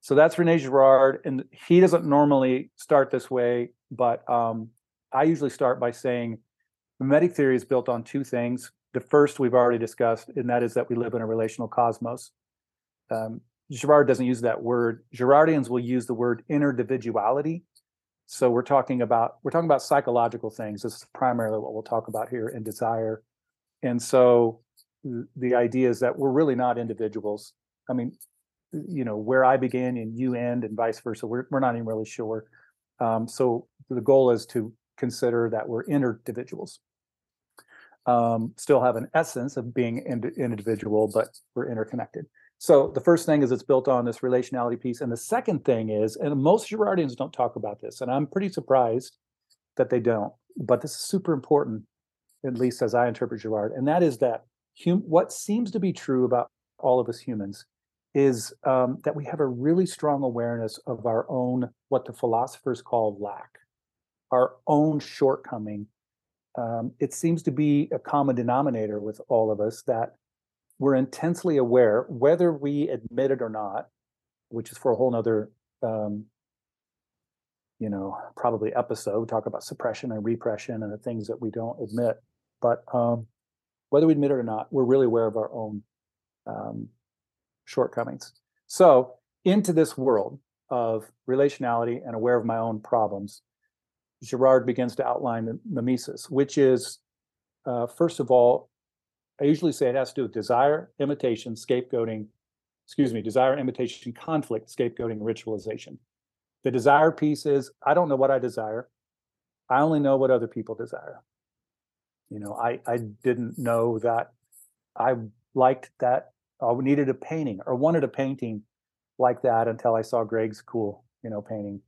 so that's Rene Girard, and he doesn't normally start this way, but um, I usually start by saying mimetic theory is built on two things. The first we've already discussed, and that is that we live in a relational cosmos. Um, Girard doesn't use that word. Girardians will use the word interdividuality. So we're talking about we're talking about psychological things. This is primarily what we'll talk about here in desire. And so the idea is that we're really not individuals. I mean, you know where I begin and you end, and vice versa. We're we're not even really sure. Um, so the goal is to consider that we're individuals. Um, still have an essence of being ind- individual, but we're interconnected. So the first thing is it's built on this relationality piece, and the second thing is, and most Girardians don't talk about this, and I'm pretty surprised that they don't. But this is super important, at least as I interpret Girard, and that is that hum- what seems to be true about all of us humans is um, that we have a really strong awareness of our own, what the philosophers call lack, our own shortcoming. Um, it seems to be a common denominator with all of us that we're intensely aware, whether we admit it or not, which is for a whole nother, um, you know, probably episode, talk about suppression and repression and the things that we don't admit. But um, whether we admit it or not, we're really aware of our own um, shortcomings. So, into this world of relationality and aware of my own problems, Girard begins to outline the mimesis, which is, uh, first of all, I usually say it has to do with desire, imitation, scapegoating, excuse me, desire, imitation, conflict, scapegoating, ritualization. The desire piece is I don't know what I desire. I only know what other people desire. You know, I, I didn't know that I liked that uh, needed a painting or wanted a painting like that until I saw Greg's cool, you know, painting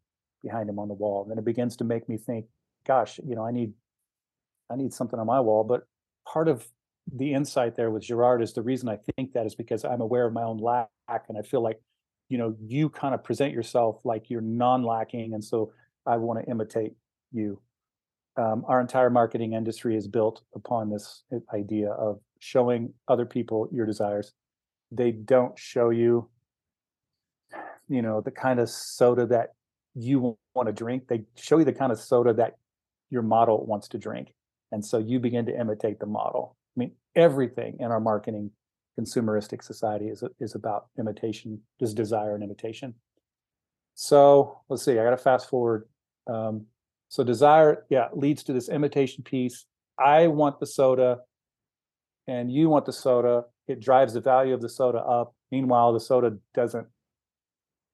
behind him on the wall. And then it begins to make me think, gosh, you know, I need, I need something on my wall. But part of the insight there with Girard is the reason I think that is because I'm aware of my own lack and I feel like, you know, you kind of present yourself like you're non-lacking, and so I want to imitate you. Um, our entire marketing industry is built upon this uh, idea of showing other people your desires. They don't show you, you know, the kind of soda that you want to drink. They show you the kind of soda that your model wants to drink. And so you begin to imitate the model. I mean, everything in our marketing consumeristic society is, is about imitation, just desire and imitation. So let's see, I got to fast forward. Um, so desire, yeah, leads to this imitation piece. I want the soda and you want the soda. It drives the value of the soda up. Meanwhile, the soda doesn't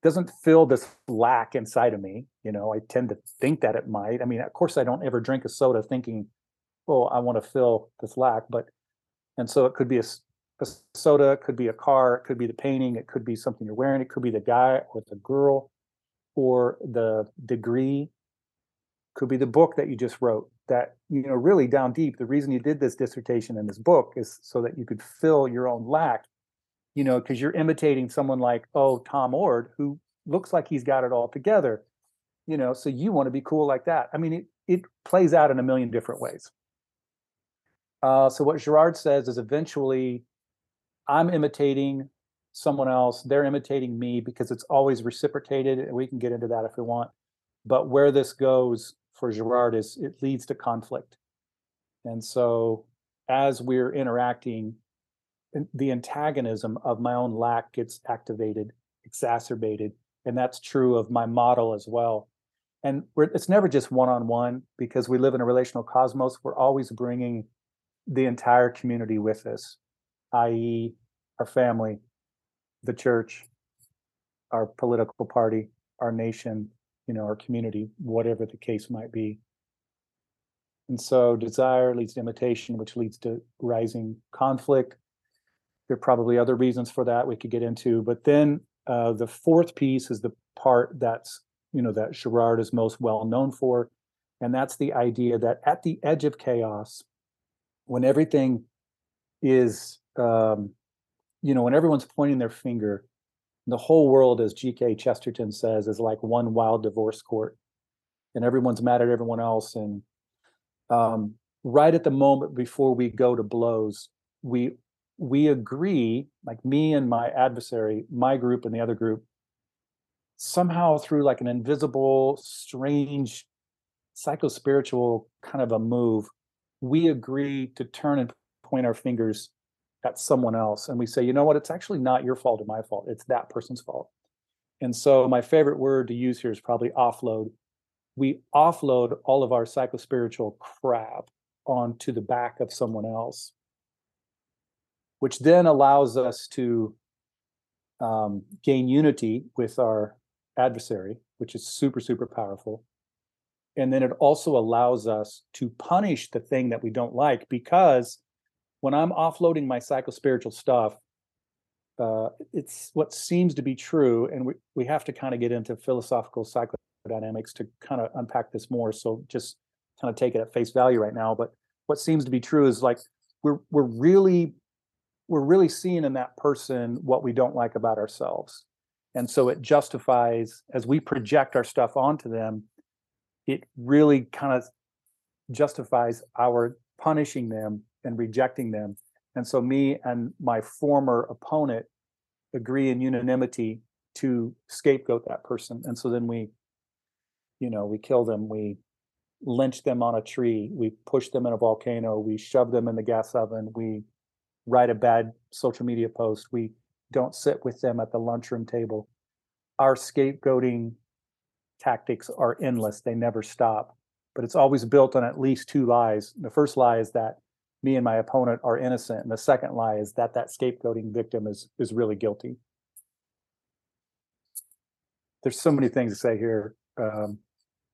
doesn't fill this lack inside of me. You know, I tend to think that it might. I mean, of course, I don't ever drink a soda thinking, "Oh, I want to fill this lack." But and so it could be a, a soda, it could be a car, it could be the painting, it could be something you're wearing, it could be the guy or the girl, or the degree, could be the book that you just wrote. That you know, really down deep, the reason you did this dissertation and this book is so that you could fill your own lack you know, because you're imitating someone like, oh, Tom Oord who looks like he's got it all together, you know, so you want to be cool like that. I mean, it, it plays out in a million different ways. Uh, so what Girard says is eventually I'm imitating someone else, they're imitating me because it's always reciprocated, and we can get into that if we want. But where this goes for Girard is it leads to conflict. And so as we're interacting, the antagonism of my own lack gets activated, exacerbated, and that's true of my model as well. And it's never just one on one because we live in a relational cosmos. We're always bringing the entire community with us, i.e., our family, the church, our political party, our nation, you know, our community, whatever the case might be. And so desire leads to imitation, which leads to rising conflict, there are probably other reasons for that we could get into. But then uh, the fourth piece is the part that's, you know, that Girard is most well known for. And that's the idea that at the edge of chaos, when everything is, um, you know, when everyone's pointing their finger, the whole world, as G.K. Chesterton says, is like one wild divorce court, and everyone's mad at everyone else. And um, right at the moment before we go to blows, we we agree, like me and my adversary, my group and the other group, somehow through like an invisible, strange, psychospiritual kind of a move, we agree to turn and point our fingers at someone else. And we say, you know what, it's actually not your fault or my fault, it's that person's fault. And so my favorite word to use here is probably offload. We offload all of our psychospiritual crap onto the back of someone else which then allows us to um, gain unity with our adversary, which is super, super powerful. And then it also allows us to punish the thing that we don't like because when I'm offloading my psychospiritual stuff, uh, it's what seems to be true. And we, we have to kind of get into philosophical psychodynamics to kind of unpack this more. So just kind of take it at face value right now. But what seems to be true is like we're we're really we're really seeing in that person what we don't like about ourselves. And so it justifies, as we project our stuff onto them, it really kind of justifies our punishing them and rejecting them. And so me and my former opponent agree in unanimity to scapegoat that person. And so then we, you know, we kill them, we lynch them on a tree, we push them in a volcano, we shove them in the gas oven, we write a bad social media post. We don't sit with them at the lunchroom table. Our scapegoating tactics are endless, they never stop. But it's always built on at least two lies. The first lie is that me and my opponent are innocent. And the second lie is that that scapegoating victim is, is really guilty. There's so many things to say here. Um,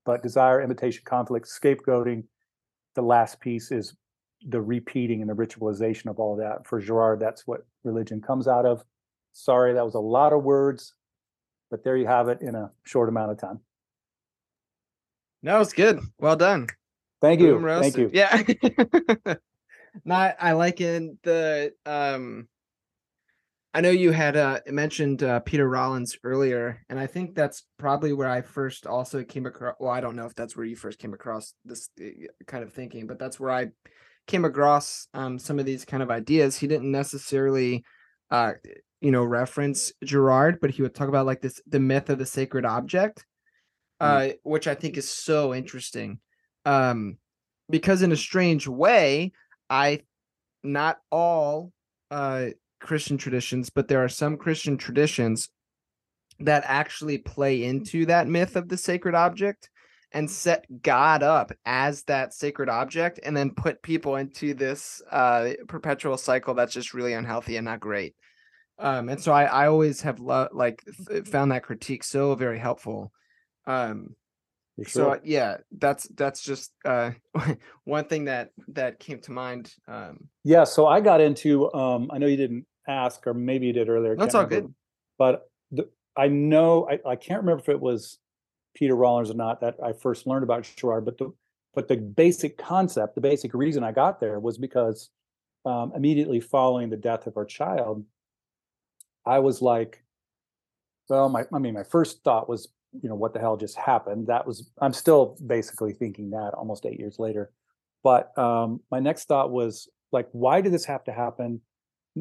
but desire, imitation, conflict, scapegoating. The last piece is the repeating and the ritualization of all that. For Girard, that's what religion comes out of. Sorry, that was a lot of words, but there you have it in a short amount of time. No, it's good. Well done. Thank you. Thank you. Yeah. <laughs> Not I like in the um I know you had uh mentioned uh Peter Rollins earlier, and I think that's probably where I first also came across well, I don't know if that's where you first came across this uh, kind of thinking, but that's where I came across um some of these kind of ideas. He didn't necessarily uh you know reference Girard, but he would talk about like this the myth of the sacred object, uh, mm. which I think is so interesting. Um because in a strange way, I not all uh Christian traditions, but there are some Christian traditions that actually play into that myth of the sacred object and set God up as that sacred object and then put people into this uh perpetual cycle that's just really unhealthy and not great. Um and so I I always have lo- like found that critique so very helpful. Um Sure. So uh, yeah, that's that's just uh, <laughs> one thing that that came to mind. Um, yeah, so I got into. Um, I know you didn't ask, or maybe you did earlier. That's all good. But the, I know I, I can't remember if it was Peter Rollins or not that I first learned about Girard, but the but the basic concept, the basic reason I got there was because um, immediately following the death of our child, I was like, well, my I mean, my first thought was you know what the hell just happened. That was i'm still basically thinking that almost eight years later. But um, my next thought was like why did this have to happen?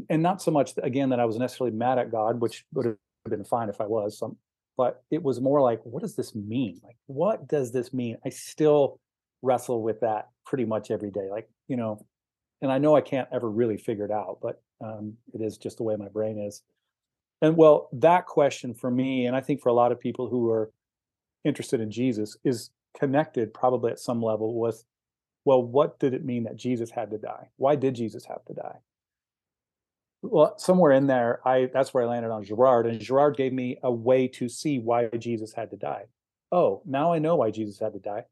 And not so much again that i was necessarily mad at god which would have been fine if i was some but it was more like what does this mean? Like what does this mean? I still wrestle with that pretty much every day like you know and i know i can't ever really figure it out but um, it is just the way my brain is and well, that question for me, and I think for a lot of people who are interested in Jesus, is connected probably at some level with, well, what did it mean that Jesus had to die? Why did Jesus have to die? Well, somewhere in there, I that's where I landed on Girard, and Girard gave me a way to see why Jesus had to die. Oh, now I know why Jesus had to die,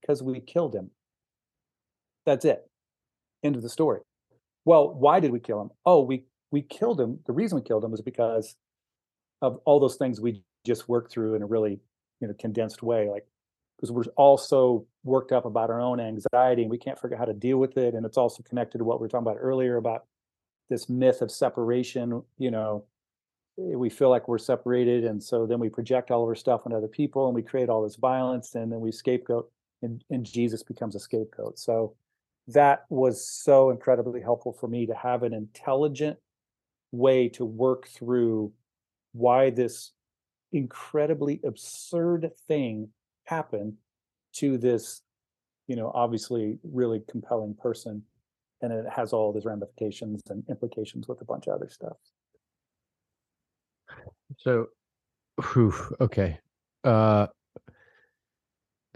because we killed him. That's it. End of the story. Well, why did we kill him? Oh, we we killed him. The reason we killed him was because of all those things we just worked through in a really, you know, condensed way. Like because we're all so worked up about our own anxiety and we can't figure out how to deal with it. And it's also connected to what we were talking about earlier about this myth of separation. You know, eh, we feel like we're separated, and so then we project all of our stuff on other people, and we create all this violence, and then we scapegoat, and, and Jesus becomes a scapegoat. So that was so incredibly helpful for me to have an intelligent way to work through why this incredibly absurd thing happened to this you know obviously really compelling person and it has all these ramifications and implications with a bunch of other stuff. So whew, okay. Uh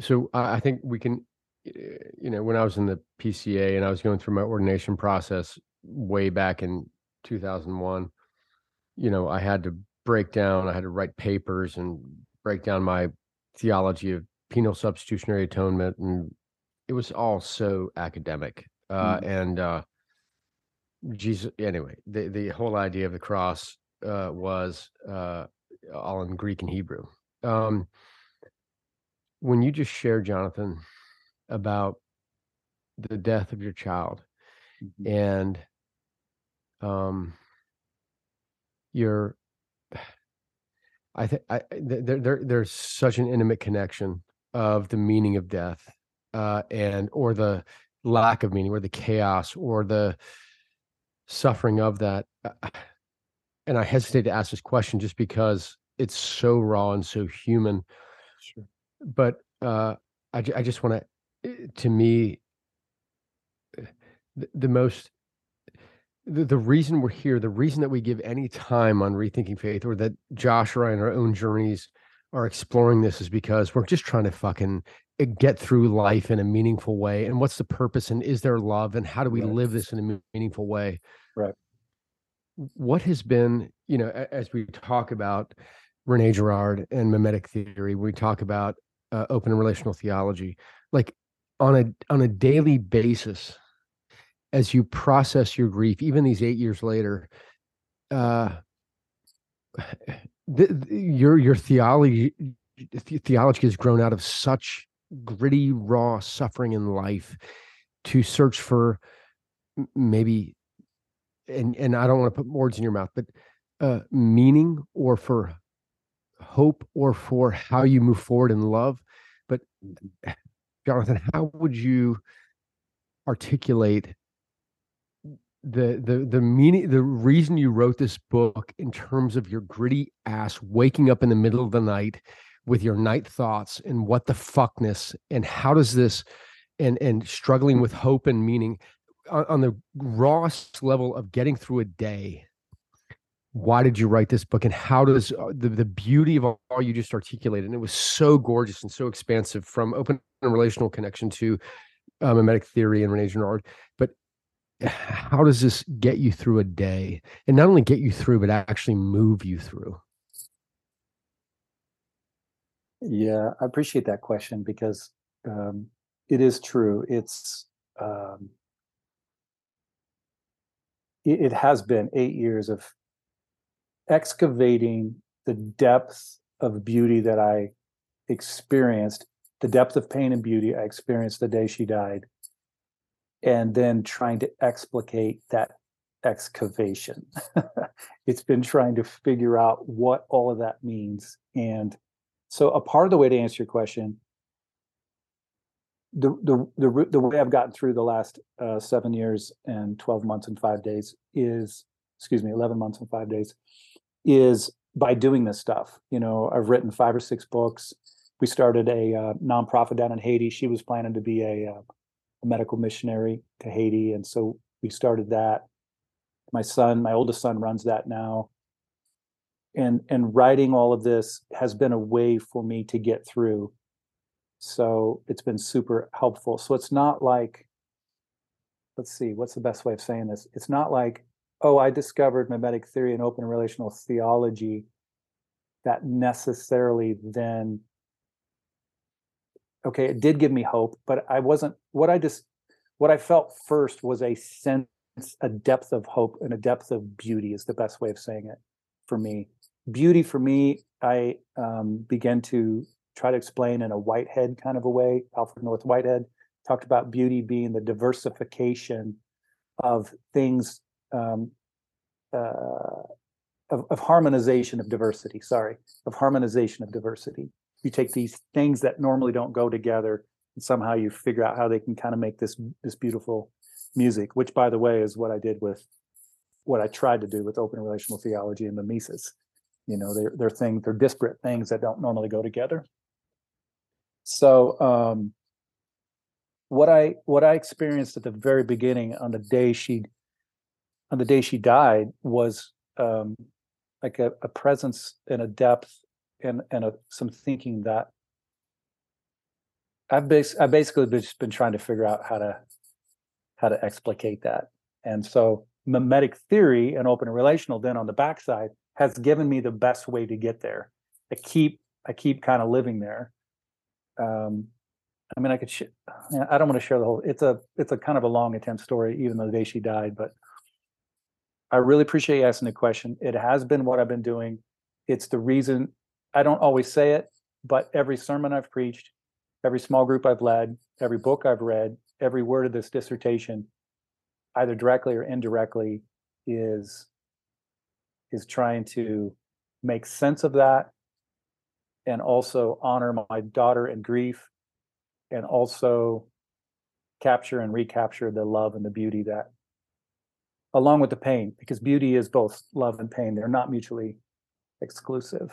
so I, I think we can you know when i was in the pca and i was going through my ordination process way back in 2001 you know i had to break down i had to write papers and break down my theology of penal substitutionary atonement and it was all so academic uh, mm. and uh, jesus anyway the, the whole idea of the cross uh, was uh, all in greek and hebrew um, when you just shared jonathan about the death of your child mm-hmm. and um you're <sighs> i think i there, there there's such an intimate connection of the meaning of death uh and or the lack of meaning or the chaos or the suffering of that uh, <sighs> and i hesitate to ask this question just because it's so raw and so human sure. but uh i, I just want to eh, to me eh, the, the most the, the reason we're here, the reason that we give any time on rethinking faith, or that Josh or I in our own journeys are exploring this, is because we're just trying to fucking eh, get through life in a meaningful way. And what's the purpose? And is there love? And how do we right. live this in a meaningful way? Right. What has been, you know, as we talk about Rene Girard and mimetic theory, we talk about uh, open and relational theology, like on a on a daily basis as you process your grief, even these eight years later, uh, the, the, your your theology theology has grown out of such gritty, raw suffering in life to search for maybe and and I don't want to put words in your mouth, but uh, meaning or for hope or for how you move forward in love. But Mm-hmm. Jonathan, how would you articulate the the the meaning the reason you wrote this book in terms of your gritty ass waking up in the middle of the night with your night thoughts and what the fuckness and how does this and and struggling with hope and meaning on, on the rawest level of getting through a day why did you write this book and how does uh, the, the beauty of all, you just articulated and it was so gorgeous and so expansive from open relational connection to uh, mimetic theory and rene girard but <sighs> how does this get you through a day? And not only get you through but actually move you through. Yeah, I appreciate that question because um, it is true. It's um, it, it has been eight years of excavating the depth of beauty that I experienced, the depth of pain and beauty I experienced the day she died, and then trying to explicate that excavation. <laughs> it's been trying to figure out what all of that means. And so a part of the way to answer your question, the the the, the way I've gotten through the last uh, seven years and twelve months and five days is, excuse me, eleven months and five days, is by doing this stuff. You know, I've written five or six books. We started a uh, nonprofit down in Haiti. She was planning to be a, uh, a medical missionary to Haiti, and so we started that. My son, my oldest son, runs that now. And and writing all of this has been a way for me to get through. So it's been super helpful. So it's not like let's see what's the best way of saying this? It's not like oh i discovered mimetic theory and open relational theology that necessarily then okay it did give me hope but i wasn't what i just what i felt first was a sense a depth of hope and a depth of beauty is the best way of saying it for me. Beauty for me i um, began to try to explain in a whitehead kind of a way alfred north whitehead talked about beauty being the diversification of things um, uh, of, of harmonization of diversity sorry of harmonization of diversity you take these things that normally don't go together and somehow you figure out how they can kind of make this this beautiful music which by the way is what i did with what i tried to do with open relational theology and mimesis you know they're they're things they're disparate things that don't normally go together. So um what i what i experienced at the very beginning on the day she on the day she died was um like a, a presence and a depth and and a, some thinking that i've bas- i've basically just been trying to figure out how to how to explicate that and so mimetic theory and open relational then on the backside has given me the best way to get there. I keep I keep kind of living there. Um, I mean, I could. Sh- I don't want to share the whole. It's a it's a kind of a long, intense story, even though the day she died. But I really appreciate you asking the question. It has been what I've been doing. It's the reason I don't always say it, but every sermon I've preached, every small group I've led, every book I've read, every word of this dissertation, either directly or indirectly, is is trying to make sense of that and also honor my daughter in grief and also capture and recapture the love and the beauty that along with the pain because beauty is both love and pain. They're not mutually exclusive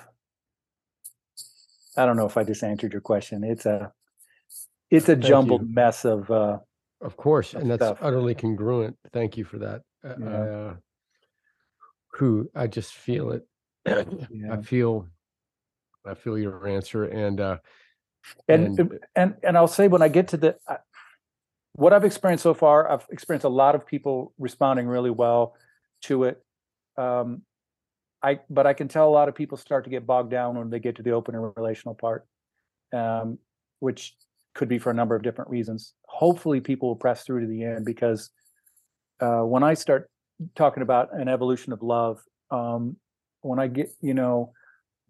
i don't know if i just answered your question it's a it's a Thank jumbled you. mess of uh Of course, Of and that's stuff. utterly congruent. Thank you for that. Uh, Yeah. Uh, who I just feel it. <clears throat> Yeah. I feel, I feel your answer, and uh, and And- and and I'll say when I get to the I- what I've experienced so far, I've experienced a lot of people responding really well to it. Um, I but I can tell a lot of people start to get bogged down when they get to the open and relational part, um, which could be for a number of different reasons. Hopefully, people will press through to the end because uh, when I start talking about an evolution of love, um, when I get you know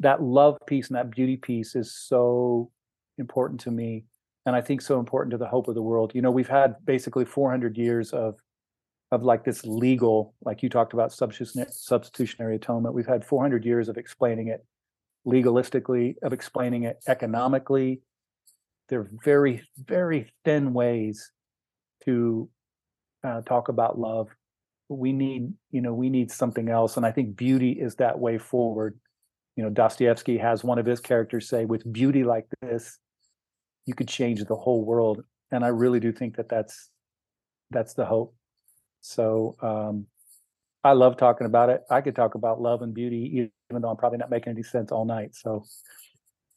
that love piece and that beauty piece is so important to me and i think so important to the hope of the world you know we've had basically 400 years of of like this legal, like you talked about substitutionary, atonement. We've had 400 years of explaining it legalistically, of explaining it economically. They're very, very thin ways to uh, talk about love. We need, you know, we need something else, and I think beauty is that way forward. You know, Dostoevsky has one of his characters say, "With beauty like this, you could change the whole world." And I really do think that that's that's the hope. So um, I love talking about it. I could talk about love and beauty, even though I'm probably not making any sense all night. So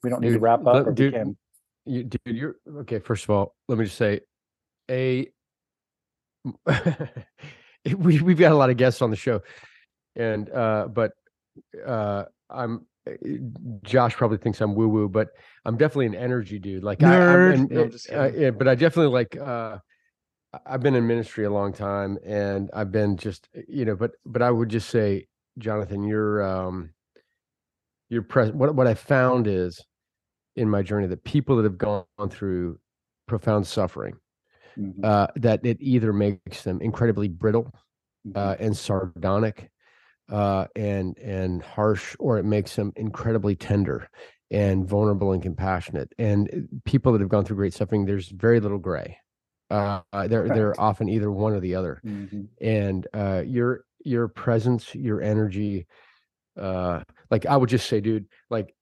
we don't need to wrap up. let- or we dude, can. You, dude, you're okay. First of all, let me just say, a <laughs> we we've got a lot of guests on the show, and uh, but uh, I'm uh, Josh probably thinks I'm woo woo, but I'm definitely an energy dude. Like I, I'm, Nerd. No, I'm just uh, yeah, but I definitely like. uh I- I've been in ministry a long time, and I've been just you know, but but I would just say, Jonathan, you're um, you're present. What what I found is in my journey that people that have gone through profound suffering Mhm, uh, that it either makes them incredibly brittle mhm. uh, and sardonic uh, and and harsh, or it makes them incredibly tender and vulnerable and compassionate. And uh, people that have gone through great suffering, there's very little gray. Uh, uh, they're Correct. they're often either one or the other. Mhm. And uh, your your presence, your energy, uh, like I would just say, dude, like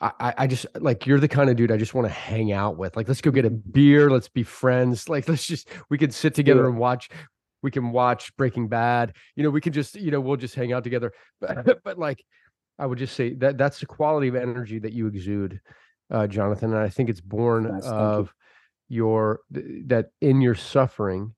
I, I just like you're the kind of dude I just want to hang out with. Like, let's go get a beer. Let's be friends. Like, <laughs> let's just we could sit together it. and watch. We can watch Breaking Bad. You know, we can just you know we'll just hang out together. <laughs> But but like, I would just say that that's the quality of energy that you exude, uh, Jonathan. And I think it's born Nice, of your that in your suffering.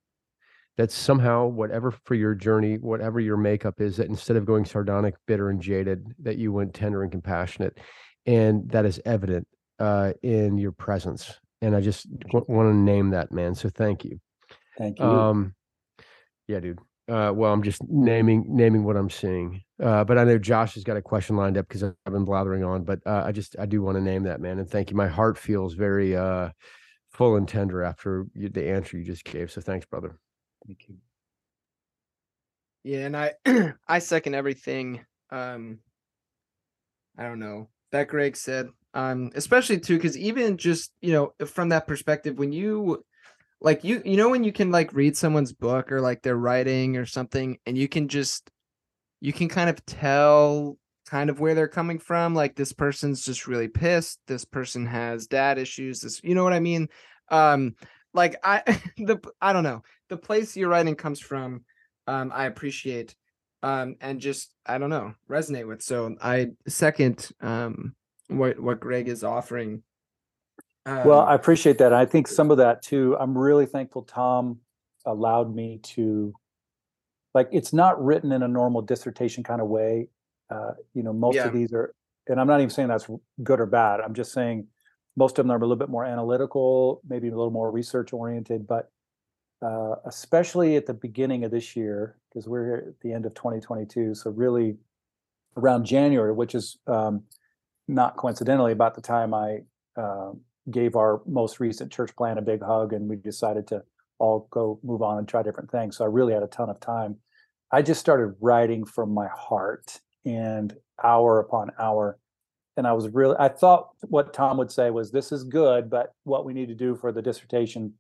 That somehow, whatever for your journey, whatever your makeup is, that instead of going sardonic, bitter, and jaded, that you went tender and compassionate and that is evident uh, in your presence. And I just w- want to name that, man. So thank you. Thank you. Um, yeah, dude. Uh, well, I'm just naming naming what I'm seeing. Uh, but I know Josh has got a question lined up because I've been blathering on. But uh, I just I do want to name that, man. And thank you. My heart feels very uh, full and tender after you, the answer you just gave. So thanks, brother. Thank you. Yeah, and I <clears throat> I second everything. Um, I don't know that Greg said. Um, especially too, because even just you know from that perspective, when you like you you know when you can like read someone's book or like their writing or something, and you can just you can kind of tell kind of where they're coming from. Like this person's just really pissed. This person has dad issues. This you know what I mean. Um, like I <laughs> the I don't know the place your writing comes from. Um, I appreciate um and just i don't know resonate with so i second um what what greg is offering Well, Um, I appreciate that. I think some of that too. I'm really thankful Tom allowed me to, like, it's not written in a normal dissertation kind of way. Uh, you know, most Yeah. of these are, and I'm not even saying that's good or bad. I'm just saying most of them are a little bit more analytical, maybe a little more research oriented, but uh, especially at the beginning of this year, because we're here at the end of 2022. So really around January, which is um, not coincidentally about the time I um gave our most recent church plan a big hug and we decided to all go move on and try different things. So I really had a ton of time. I just started writing from my heart and hour upon hour. And I was really, I thought what Tom would say was, this is good, but what we need to do for the dissertation,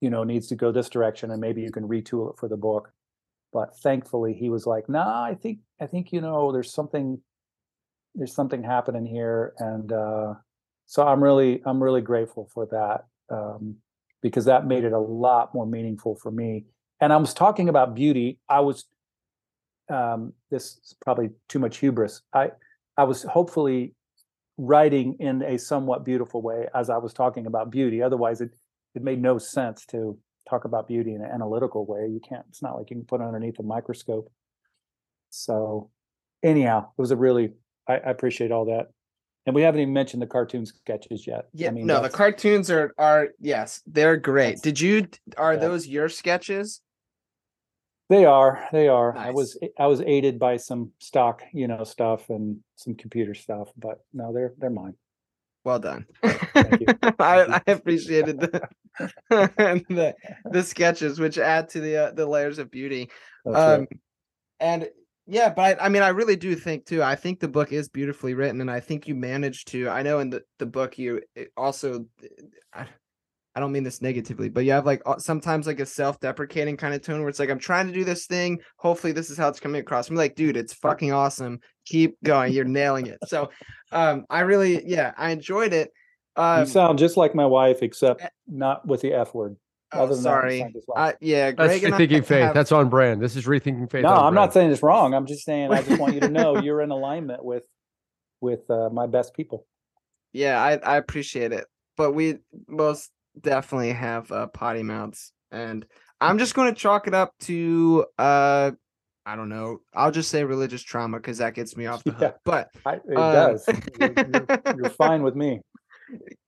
you know, needs to go this direction and maybe you can retool it for the book. But thankfully he was like, nah, I think, I think, you know, there's something, there's something happening here. And, uh, so I'm really I'm really grateful for that um, because that made it a lot more meaningful for me. And I was talking about beauty. I was um, this is probably too much hubris. I I was hopefully writing in a somewhat beautiful way as I was talking about beauty. Otherwise, it it made no sense to talk about beauty in an analytical way. You can't. It's not like you can put it underneath a microscope. So, anyhow, it was a really I, I appreciate all that. And we haven't even mentioned the cartoon sketches yet. yeah I mean, no the cartoons are are yes they're great did you are yeah. those your sketches They are. They are. I was I was aided by some stock, you know, stuff and some computer stuff, but no, they're they're mine. Well done. Thank you. <laughs> I, I appreciated the, <laughs> the the sketches, which add to the uh, the layers of beauty. That's right. Um, and yeah, but I, I mean, I really do think too. I think the book is beautifully written, and I think you managed to. I know in the the book you also. I, I don't mean this negatively, but you have like uh, sometimes like a self-deprecating kind of tone where it's like I'm trying to do this thing. Hopefully, this is how it's coming across. I'm like, dude, it's fucking awesome. Keep going. You're nailing it. So, um, I really, yeah, I enjoyed it. Um, you sound just like my wife, except eh, not with the F word. oh, other than that, you sorry. sound just like- I, yeah, That's Greg and I rethinking faith. have- That's on brand. This is rethinking faith. No, I'm not saying it's wrong. I'm just saying I just want you to know <laughs> you're in alignment with with uh, my best people. yeah, I, I appreciate it. But we most definitely have uh, potty mouths, and I'm just going to chalk it up to uh, I don't know. I'll just say religious trauma because that gets me off the Yeah. hook. But I, it Um, does. You're, you're, you're <laughs> fine with me.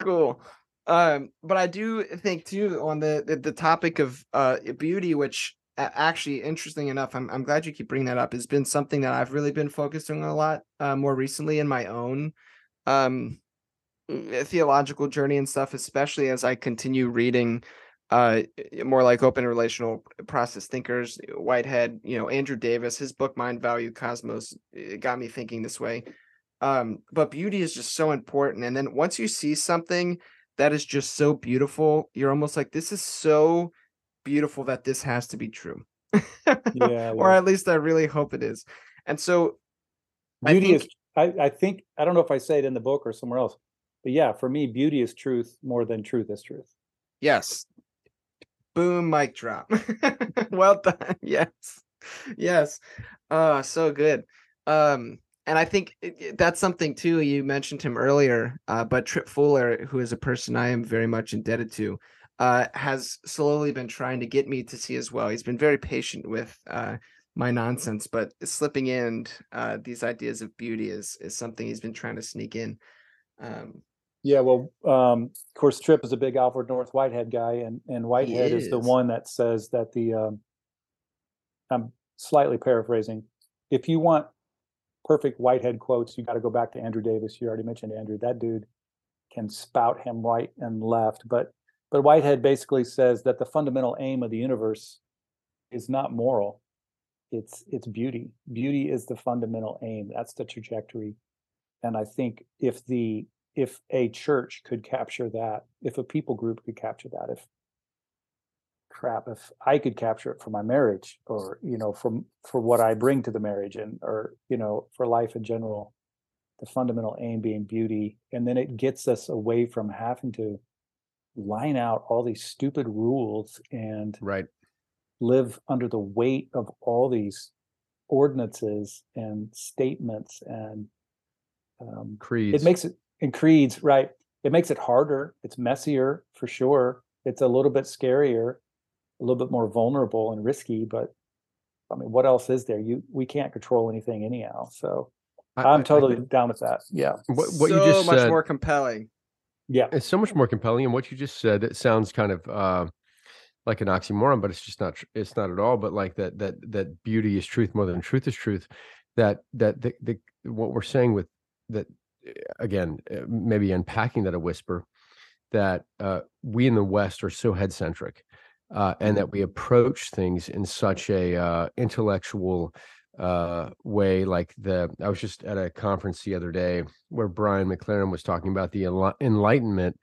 cool. Um, but I do think too on the the, the topic of uh beauty, which actually interesting enough, I'm I'm glad you keep bringing that up. Has been something that I've really been focusing on a lot uh, more recently in my own um uh, theological journey and stuff, especially as I continue reading uh more like open relational process thinkers whitehead you know andrew davis his book mind value cosmos it got me thinking this way. Um but beauty is just so important and then once you see something that is just so beautiful you're almost like this is so beautiful that this has to be true. Yeah, <laughs> or at least i really hope it is. And so I Beauty think- is. I, I think I don't know if I say it in the book or somewhere else, but yeah, for me, beauty is truth more than truth is truth. Yes. Boom, mic drop. <laughs> well done. <laughs> Yes. Yes. Uh so good. Um and I think it- it- that's something too you mentioned him earlier, uh but Tripp Fuller who is a person I am very much indebted to uh has slowly been trying to get me to see as well. He's been very patient with uh my nonsense, but slipping in uh these ideas of beauty is is something he's been trying to sneak in. Um Yeah, well, um, of course, Tripp is a big Alfred North Whitehead guy, and and Whitehead is. the one that says that the. Um, I'm slightly paraphrasing. If you want perfect Whitehead quotes, you got to go back to Andrew Davis. You already mentioned Andrew. That dude can spout him right and left, but but Whitehead basically says that the fundamental aim of the universe is not moral. It's it's beauty. Beauty is the fundamental aim. That's the trajectory. And I think if the if a church could capture that, if a people group could capture that, if crap, if I could capture it for my marriage or, you know, from for what I bring to the marriage and or, you know, for life in general, the fundamental aim being beauty. And then it gets us away from having to line out all these stupid rules and Right. live under the weight of all these ordinances and statements and um, Creeds. it makes it and creeds right it makes it harder it's messier for sure it's a little bit scarier a little bit more vulnerable and risky but i mean what else is there you we can't control anything anyhow so I- I- I i'm totally think down with that yeah What, what you so just much said, more compelling. yeah it's so much more compelling. And what you just said, it sounds kind of uh, like an oxymoron, but it's just not. It's not at all. But like that, that that beauty is truth more than truth is truth. That that the, the what we're saying with that again, uh, maybe unpacking that a whisper that uh, we in the West are so head centric, uh, and that we approach things in such a uh, intellectual uh way like the i was just at a conference the other day where brian mclaren was talking about the enli- enlightenment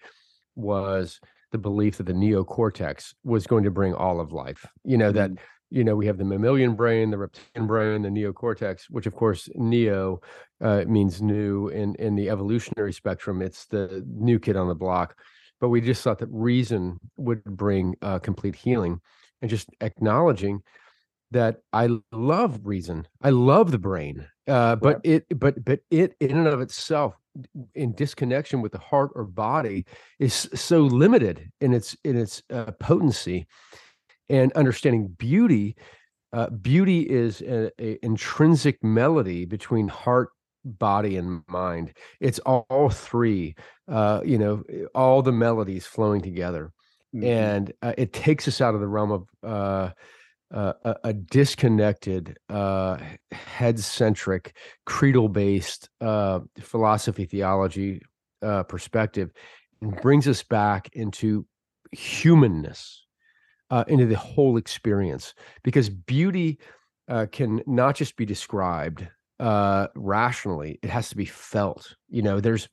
was the belief that the neocortex was going to bring all of life you know that you know we have the mammalian brain the reptilian brain the neocortex which of course neo uh, means new in in the evolutionary spectrum it's the new kid on the block but we just thought that reason would bring uh, complete healing and just acknowledging that I love reason. I love the brain. Uh, but it but but it in and of itself in disconnection with the heart or body is so limited in its in its uh, potency and understanding beauty uh, beauty is a, a intrinsic melody between heart body and mind. It's all, all three uh, you know all the melodies flowing together. Mhm. and uh, it takes us out of the realm of uh, uh, a, a disconnected, uh, head centric, creedal based uh, philosophy, theology, uh, perspective and brings us back into humanness, uh, into the whole experience. Because beauty uh, can not just be described uh, rationally; it has to be felt. You know, there's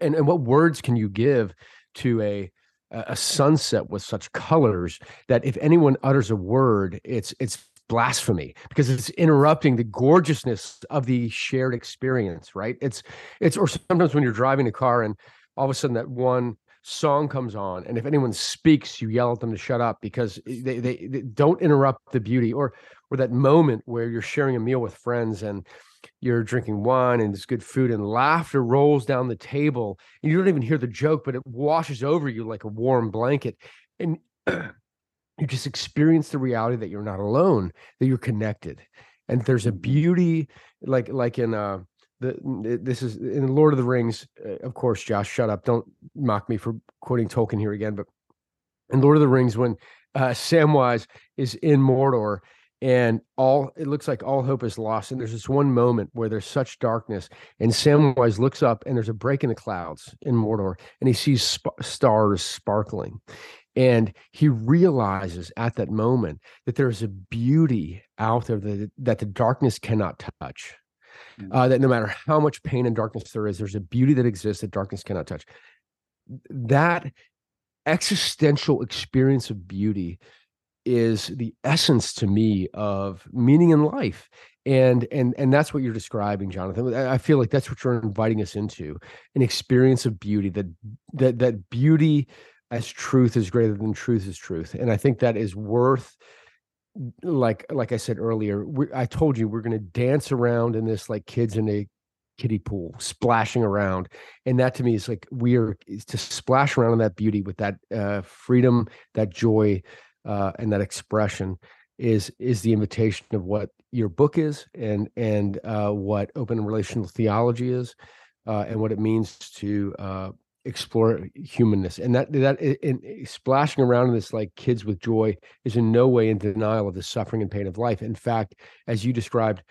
and and what words can you give to a a sunset with such colors that if anyone utters a word, it's it's blasphemy because it's interrupting the gorgeousness of the shared experience right it's it's or sometimes when you're driving a car and all of a sudden that one song comes on and if anyone speaks you yell at them to shut up because they, they, they don't interrupt the beauty or or that moment where you're sharing a meal with friends and you're drinking wine and it's good food and laughter rolls down the table and you don't even hear the joke but it washes over you like a warm blanket and <clears throat> you just experience the reality that you're not alone that you're connected and there's a mm-hmm. beauty like like in uh the this is in lord of the rings uh, of course josh shut up don't mock me for quoting tolkien here again but in lord of the rings when uh samwise is in mordor and all it looks like all hope is lost and there's this one moment where there's such darkness and samwise looks up and there's a break in the clouds in mordor and he sees sp- stars sparkling and he realizes at that moment that there's a beauty out there that, that the darkness cannot touch. Uh, that no matter how much pain and darkness there is there's a beauty that exists that darkness cannot touch. That existential experience of beauty is the essence to me of meaning in life. And and and that's what you're describing jonathan. I feel like that's what you're inviting us into an experience of beauty that that that beauty as truth is greater than truth is truth. And i think that is worth like like i said earlier i told you we're going to dance around in this like kids in a kiddie pool splashing around and that to me is like we are to splash around in that beauty with that uh, freedom that joy uh, and that expression is is the invitation of what your book is and and uh, what open relational theology is uh, and what it means to uh, explore humanness and that that in, in, splashing around in this like kids with joy is in no way in denial of the suffering and pain of life in fact as you described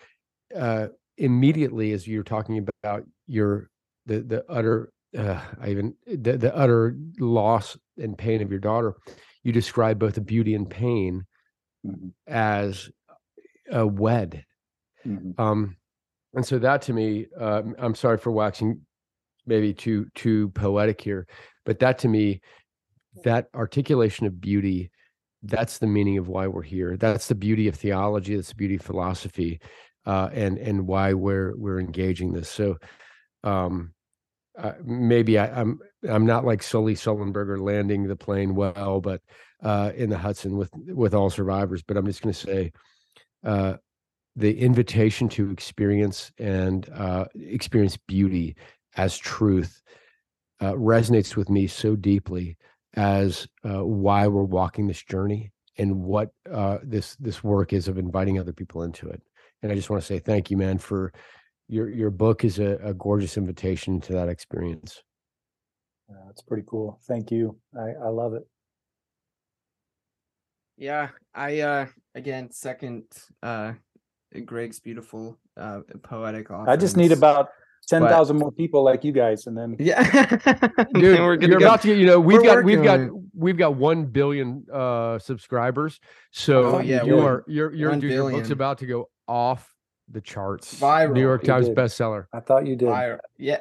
uh, immediately as you're talking about your the the utter uh, I even the, the utter loss and pain of your daughter you describe both the beauty and pain mm-hmm. as a wed. Mm-hmm. Um, and so that to me, uh, I'm sorry for waxing maybe too too poetic here, but that to me, that articulation of beauty, that's the meaning of why we're here. That's the beauty of theology. That's the beauty of philosophy, uh, and and why we're we're engaging this. So, um, uh, maybe I, am I'm, I'm not like Sully Sullenberger landing the plane well, but uh, in the Hudson with with all survivors. But I'm just going to say uh, the invitation to experience and uh, experience beauty as truth uh, resonates with me so deeply as uh, why we're walking this journey and what this this work is of inviting other people into it. And I just want to say thank you, man, for your your book is a, a gorgeous invitation to that experience. Yeah, that's pretty cool. Thank you. I, I love it. Yeah, I uh again second uh Greg's beautiful uh poetic I just need about ten thousand more people like you guys, and then yeah, <laughs> dude, we're gonna you're go. about to get. You know, we've we're got we've got we've got one billion uh subscribers. So oh, yeah, you are you're you're dude, your book's about to go off the charts. Viral. New York Times bestseller. I thought you did. Viral. Yeah.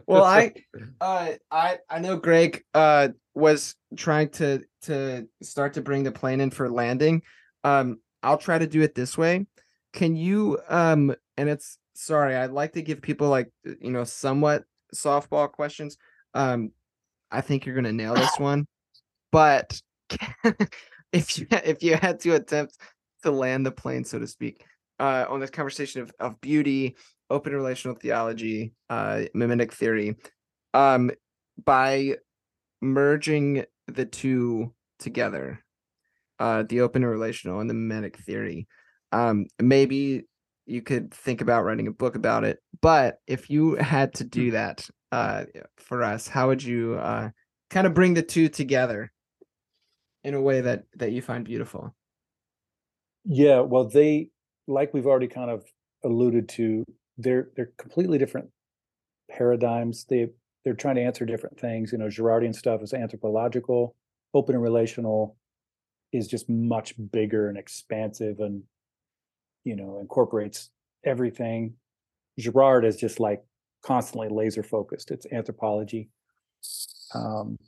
<laughs> well, I uh I I know Greg uh was trying to to start to bring the plane in for landing. Um I'll try to do it this way. Can you um and it's sorry, I'd like to give people like you know somewhat softball questions. Um I think you're to nail this one. But <laughs> if you <laughs> if you had to attempt to land the plane, so to speak, uh, on this conversation of, of beauty, open relational theology, uh, mimetic theory, um, by merging the two together, uh, the open relational and the mimetic theory. Um, maybe you could think about writing a book about it. But if you had to do hmm. that uh, for us, how would you uh, kind of bring the two together in a way that that you find beautiful? Yeah, well, they like we've already kind of alluded to. They're they're completely different paradigms. They they're trying to answer different things. You know, Girardian stuff is anthropological, open and relational is just much bigger and expansive and you know incorporates everything. Girard is just like constantly laser focused. It's anthropology. Um,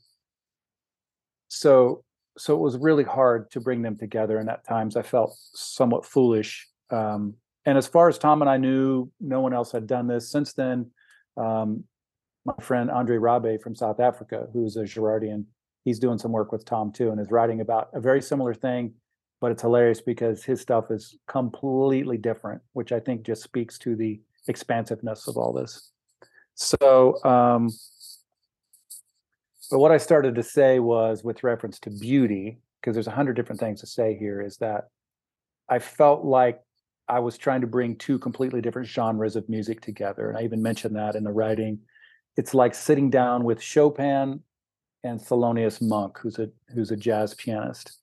so so it was really hard to bring them together and at times i felt somewhat foolish um, and as far as tom and i knew no one else had done this since then um, my friend andre rabe from south africa who's a girardian he's doing some work with tom too and is writing about a very similar thing but it's hilarious because his stuff is completely different which i think just speaks to the expansiveness of all this so um, but what I started to say was with reference to beauty, because there's a hundred different things to say here, is that I felt like I was trying to bring two completely different genres of music together. And I even mentioned that in the writing. It's like sitting down with Chopin and Thelonious Monk, who's a who's a jazz pianist.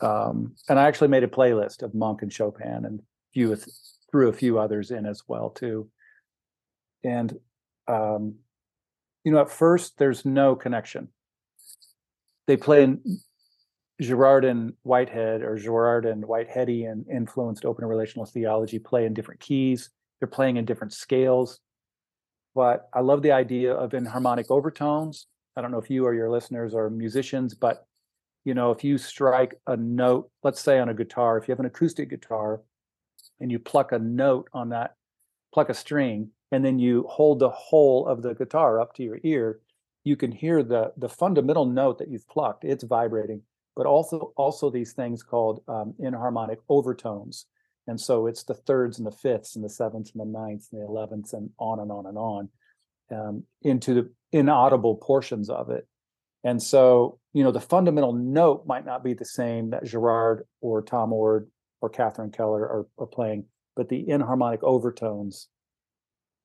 Um, and I actually made a playlist of Monk and Chopin and few threw a few others in as well too. And um, you know, at first there's no connection. They play in Girard and Whitehead or Girard and Whiteheadian influenced open relational theology play in different keys. They're playing in different scales. But I love the idea of enharmonic overtones. I don't know if you or your listeners are musicians, but you know, if you strike a note, let's say on a guitar, if you have an acoustic guitar and you pluck a note on that, pluck a string, and then you hold the whole of the guitar up to your ear, you can hear the the fundamental note that you've plucked. It's vibrating, but also also these things called um, enharmonic overtones. And so it's the thirds and the fifths and the sevenths and the ninths and the elevenths and on and on and on um, into the inaudible portions of it. And so, you know, the fundamental note might not be the same that Girard or Tom Oord or Catherine Keller are, are playing, but the inharmonic overtones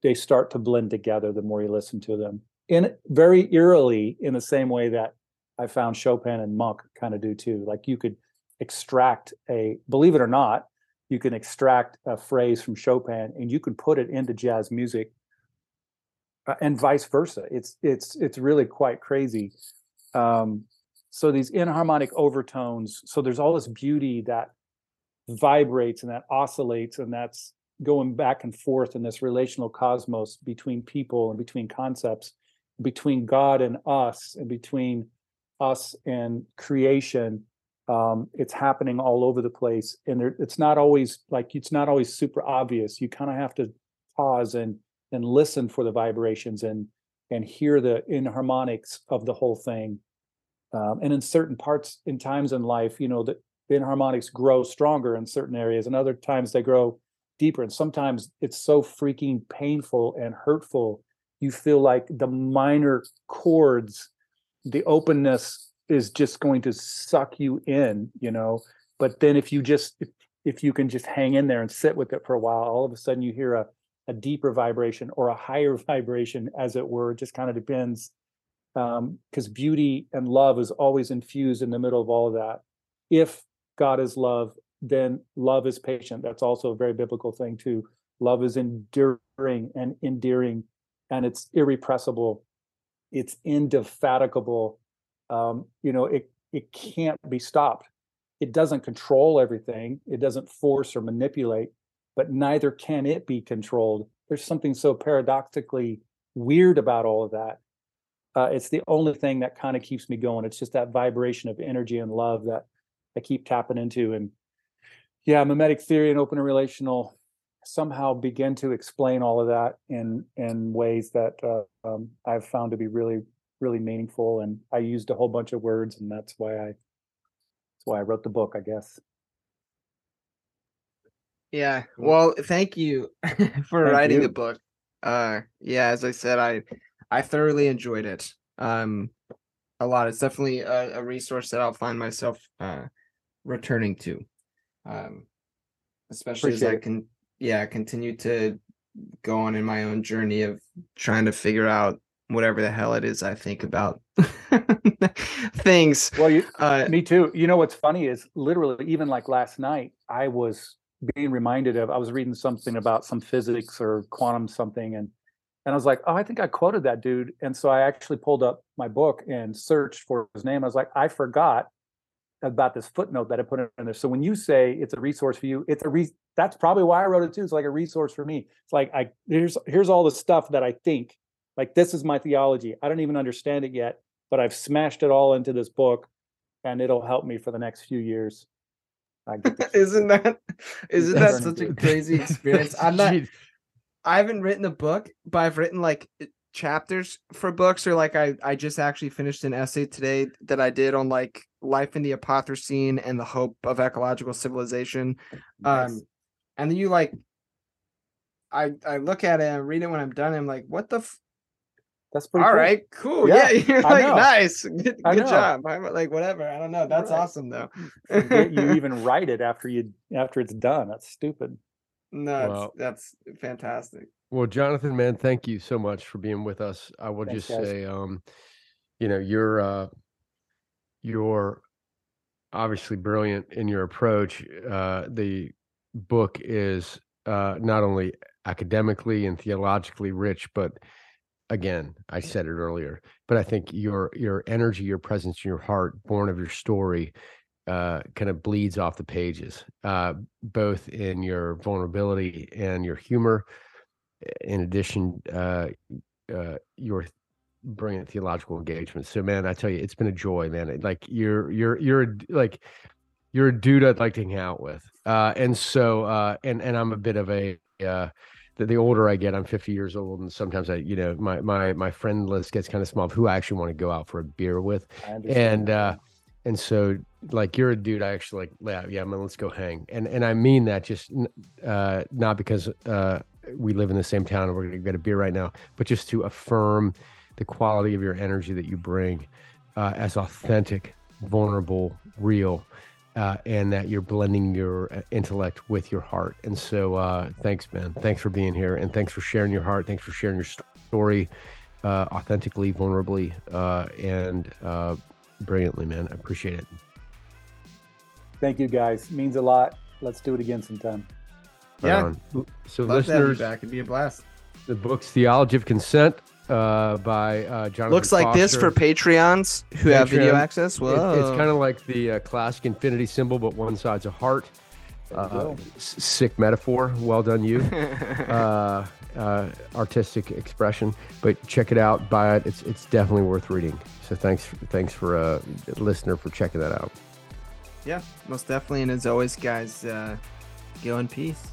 they start to blend together the more you listen to them. In very eerily, in the same way that I found Chopin and Monk kind of do too. Like you could extract a, believe it or not, you can extract a phrase from Chopin and you can put it into jazz music, uh, and vice versa. It's it's it's really quite crazy. Um, so these inharmonic overtones. So there's all this beauty that vibrates and that oscillates, and that's going back and forth in this relational cosmos between people and between concepts, between God and us, and between us and creation. Um, it's happening all over the place, and there, it's not always like it's not always super obvious. You kind of have to pause and and listen for the vibrations and and hear the inharmonics of the whole thing. Um, and in certain parts, in times in life, you know, the, the enharmonics grow stronger in certain areas, and other times they grow deeper. And sometimes it's so freaking painful and hurtful. You feel like the minor chords, the openness is just going to suck you in, you know. But then if you just if, if you can just hang in there and sit with it for a while, all of a sudden you hear a a deeper vibration or a higher <laughs> vibration, as it were. It just kind of depends. Because um, beauty and love is always infused in the middle of all of that. If God is love, then love is patient. That's also a very biblical thing too. Love is enduring and endearing, and it's irrepressible. It's indefatigable. Um, you know, it it can't be stopped. It doesn't control everything. It doesn't force or manipulate, but neither can it be controlled. There's something so paradoxically weird about all of that. Uh, it's the only thing that kind of keeps me going. It's just that vibration of energy and love that I keep tapping into. And yeah, mimetic theory and open and relational somehow begin to explain all of that in in ways that uh, um, I've found to be really really meaningful. And I used a whole bunch of words, and that's why I that's why I wrote the book, I guess. Yeah. Well, thank you <laughs> for thank writing you. the book. Uh, yeah, as I said, I I thoroughly enjoyed it. Um, a lot. It's definitely a, a resource that I'll find myself uh returning to um, especially Appreciate as I can, yeah, continue to go on in my own journey of trying to figure out whatever the hell it is I think about <laughs> things. Well, you, uh, me too. You know what's funny is literally even like last night, I was being reminded of I was reading something about some physics or quantum something, and And I was like, oh, I think I quoted that dude. And so I actually pulled up my book and searched for his name. I was like, I forgot about this footnote that I put in there. So when you say it's a resource for you, it's a re- that's probably why I wrote it too. It's like a resource for me. It's like I here's here's all the stuff that I think like this is my theology. I don't even understand it yet, but I've smashed it all into this book, and it'll help me for the next few years. <laughs> Isn't that isn't that such a crazy experience? I'm not. I haven't written a book, but I've written like chapters for books or like I I just actually finished an essay today that I did on like life in the Anthropocene and the hope of ecological civilization. Nice. Um and then you like I I look at it and read it when I'm done. And I'm like, what the f- that's pretty all cool. right, cool. Yeah, yeah <laughs> you're like nice. <laughs> Good, good job. I'm like whatever. I don't know. That's right. awesome though. you <laughs> even write it after you after it's done. That's stupid. No, well, that's fantastic. Well, Jonathan, man, thank you so much for being with us. I will Thanks, just guys. say, um, you know, you're uh, you're obviously brilliant in your approach. Uh, the book is uh, not only academically and theologically rich, but again, I said it earlier, but I think your your energy, your presence, your heart, born of your story, uh, kind of bleeds off the pages, uh, both in your vulnerability and your humor. In addition, uh, uh, your brilliant theological engagement. So, man, I tell you, it's been a joy, man. Like you're, you're, you're like, you're a dude I'd like to hang out with. Uh, and so, uh, and and I'm a bit of a, uh, the, the older I get, I'm 50 years old, and sometimes I, you know, my my my friend list gets kind of small of who I actually want to go out for a beer with, and. uh and so like you're a dude i actually like yeah yeah man let's go hang and and i mean that just uh not because uh we live in the same town and we're gonna get a beer right now but just to affirm the quality of your energy that you bring uh, as authentic vulnerable real uh, and that you're blending your uh, intellect with your heart and so uh thanks man thanks for being here and thanks for sharing your heart thanks for sharing your story uh authentically vulnerably uh and uh brilliantly, man. I appreciate it. Thank you, guys. means a lot. Let's do it again sometime. Yeah. So, Love listeners, back. It'd be a blast. The book's Theology of Consent uh, by uh, Jonathan. Looks like Foster. this for Patreons who Patreon. have video access. Whoa. It, it's kind of like the uh, classic infinity symbol, but one side's a heart. Uh, sick metaphor. Well done, you. <laughs> uh, uh, artistic expression. But check it out, buy it. It's it's definitely worth reading. So thanks thanks for a uh, listener for checking that out. Yeah, most definitely. And as always, guys, uh, go in peace.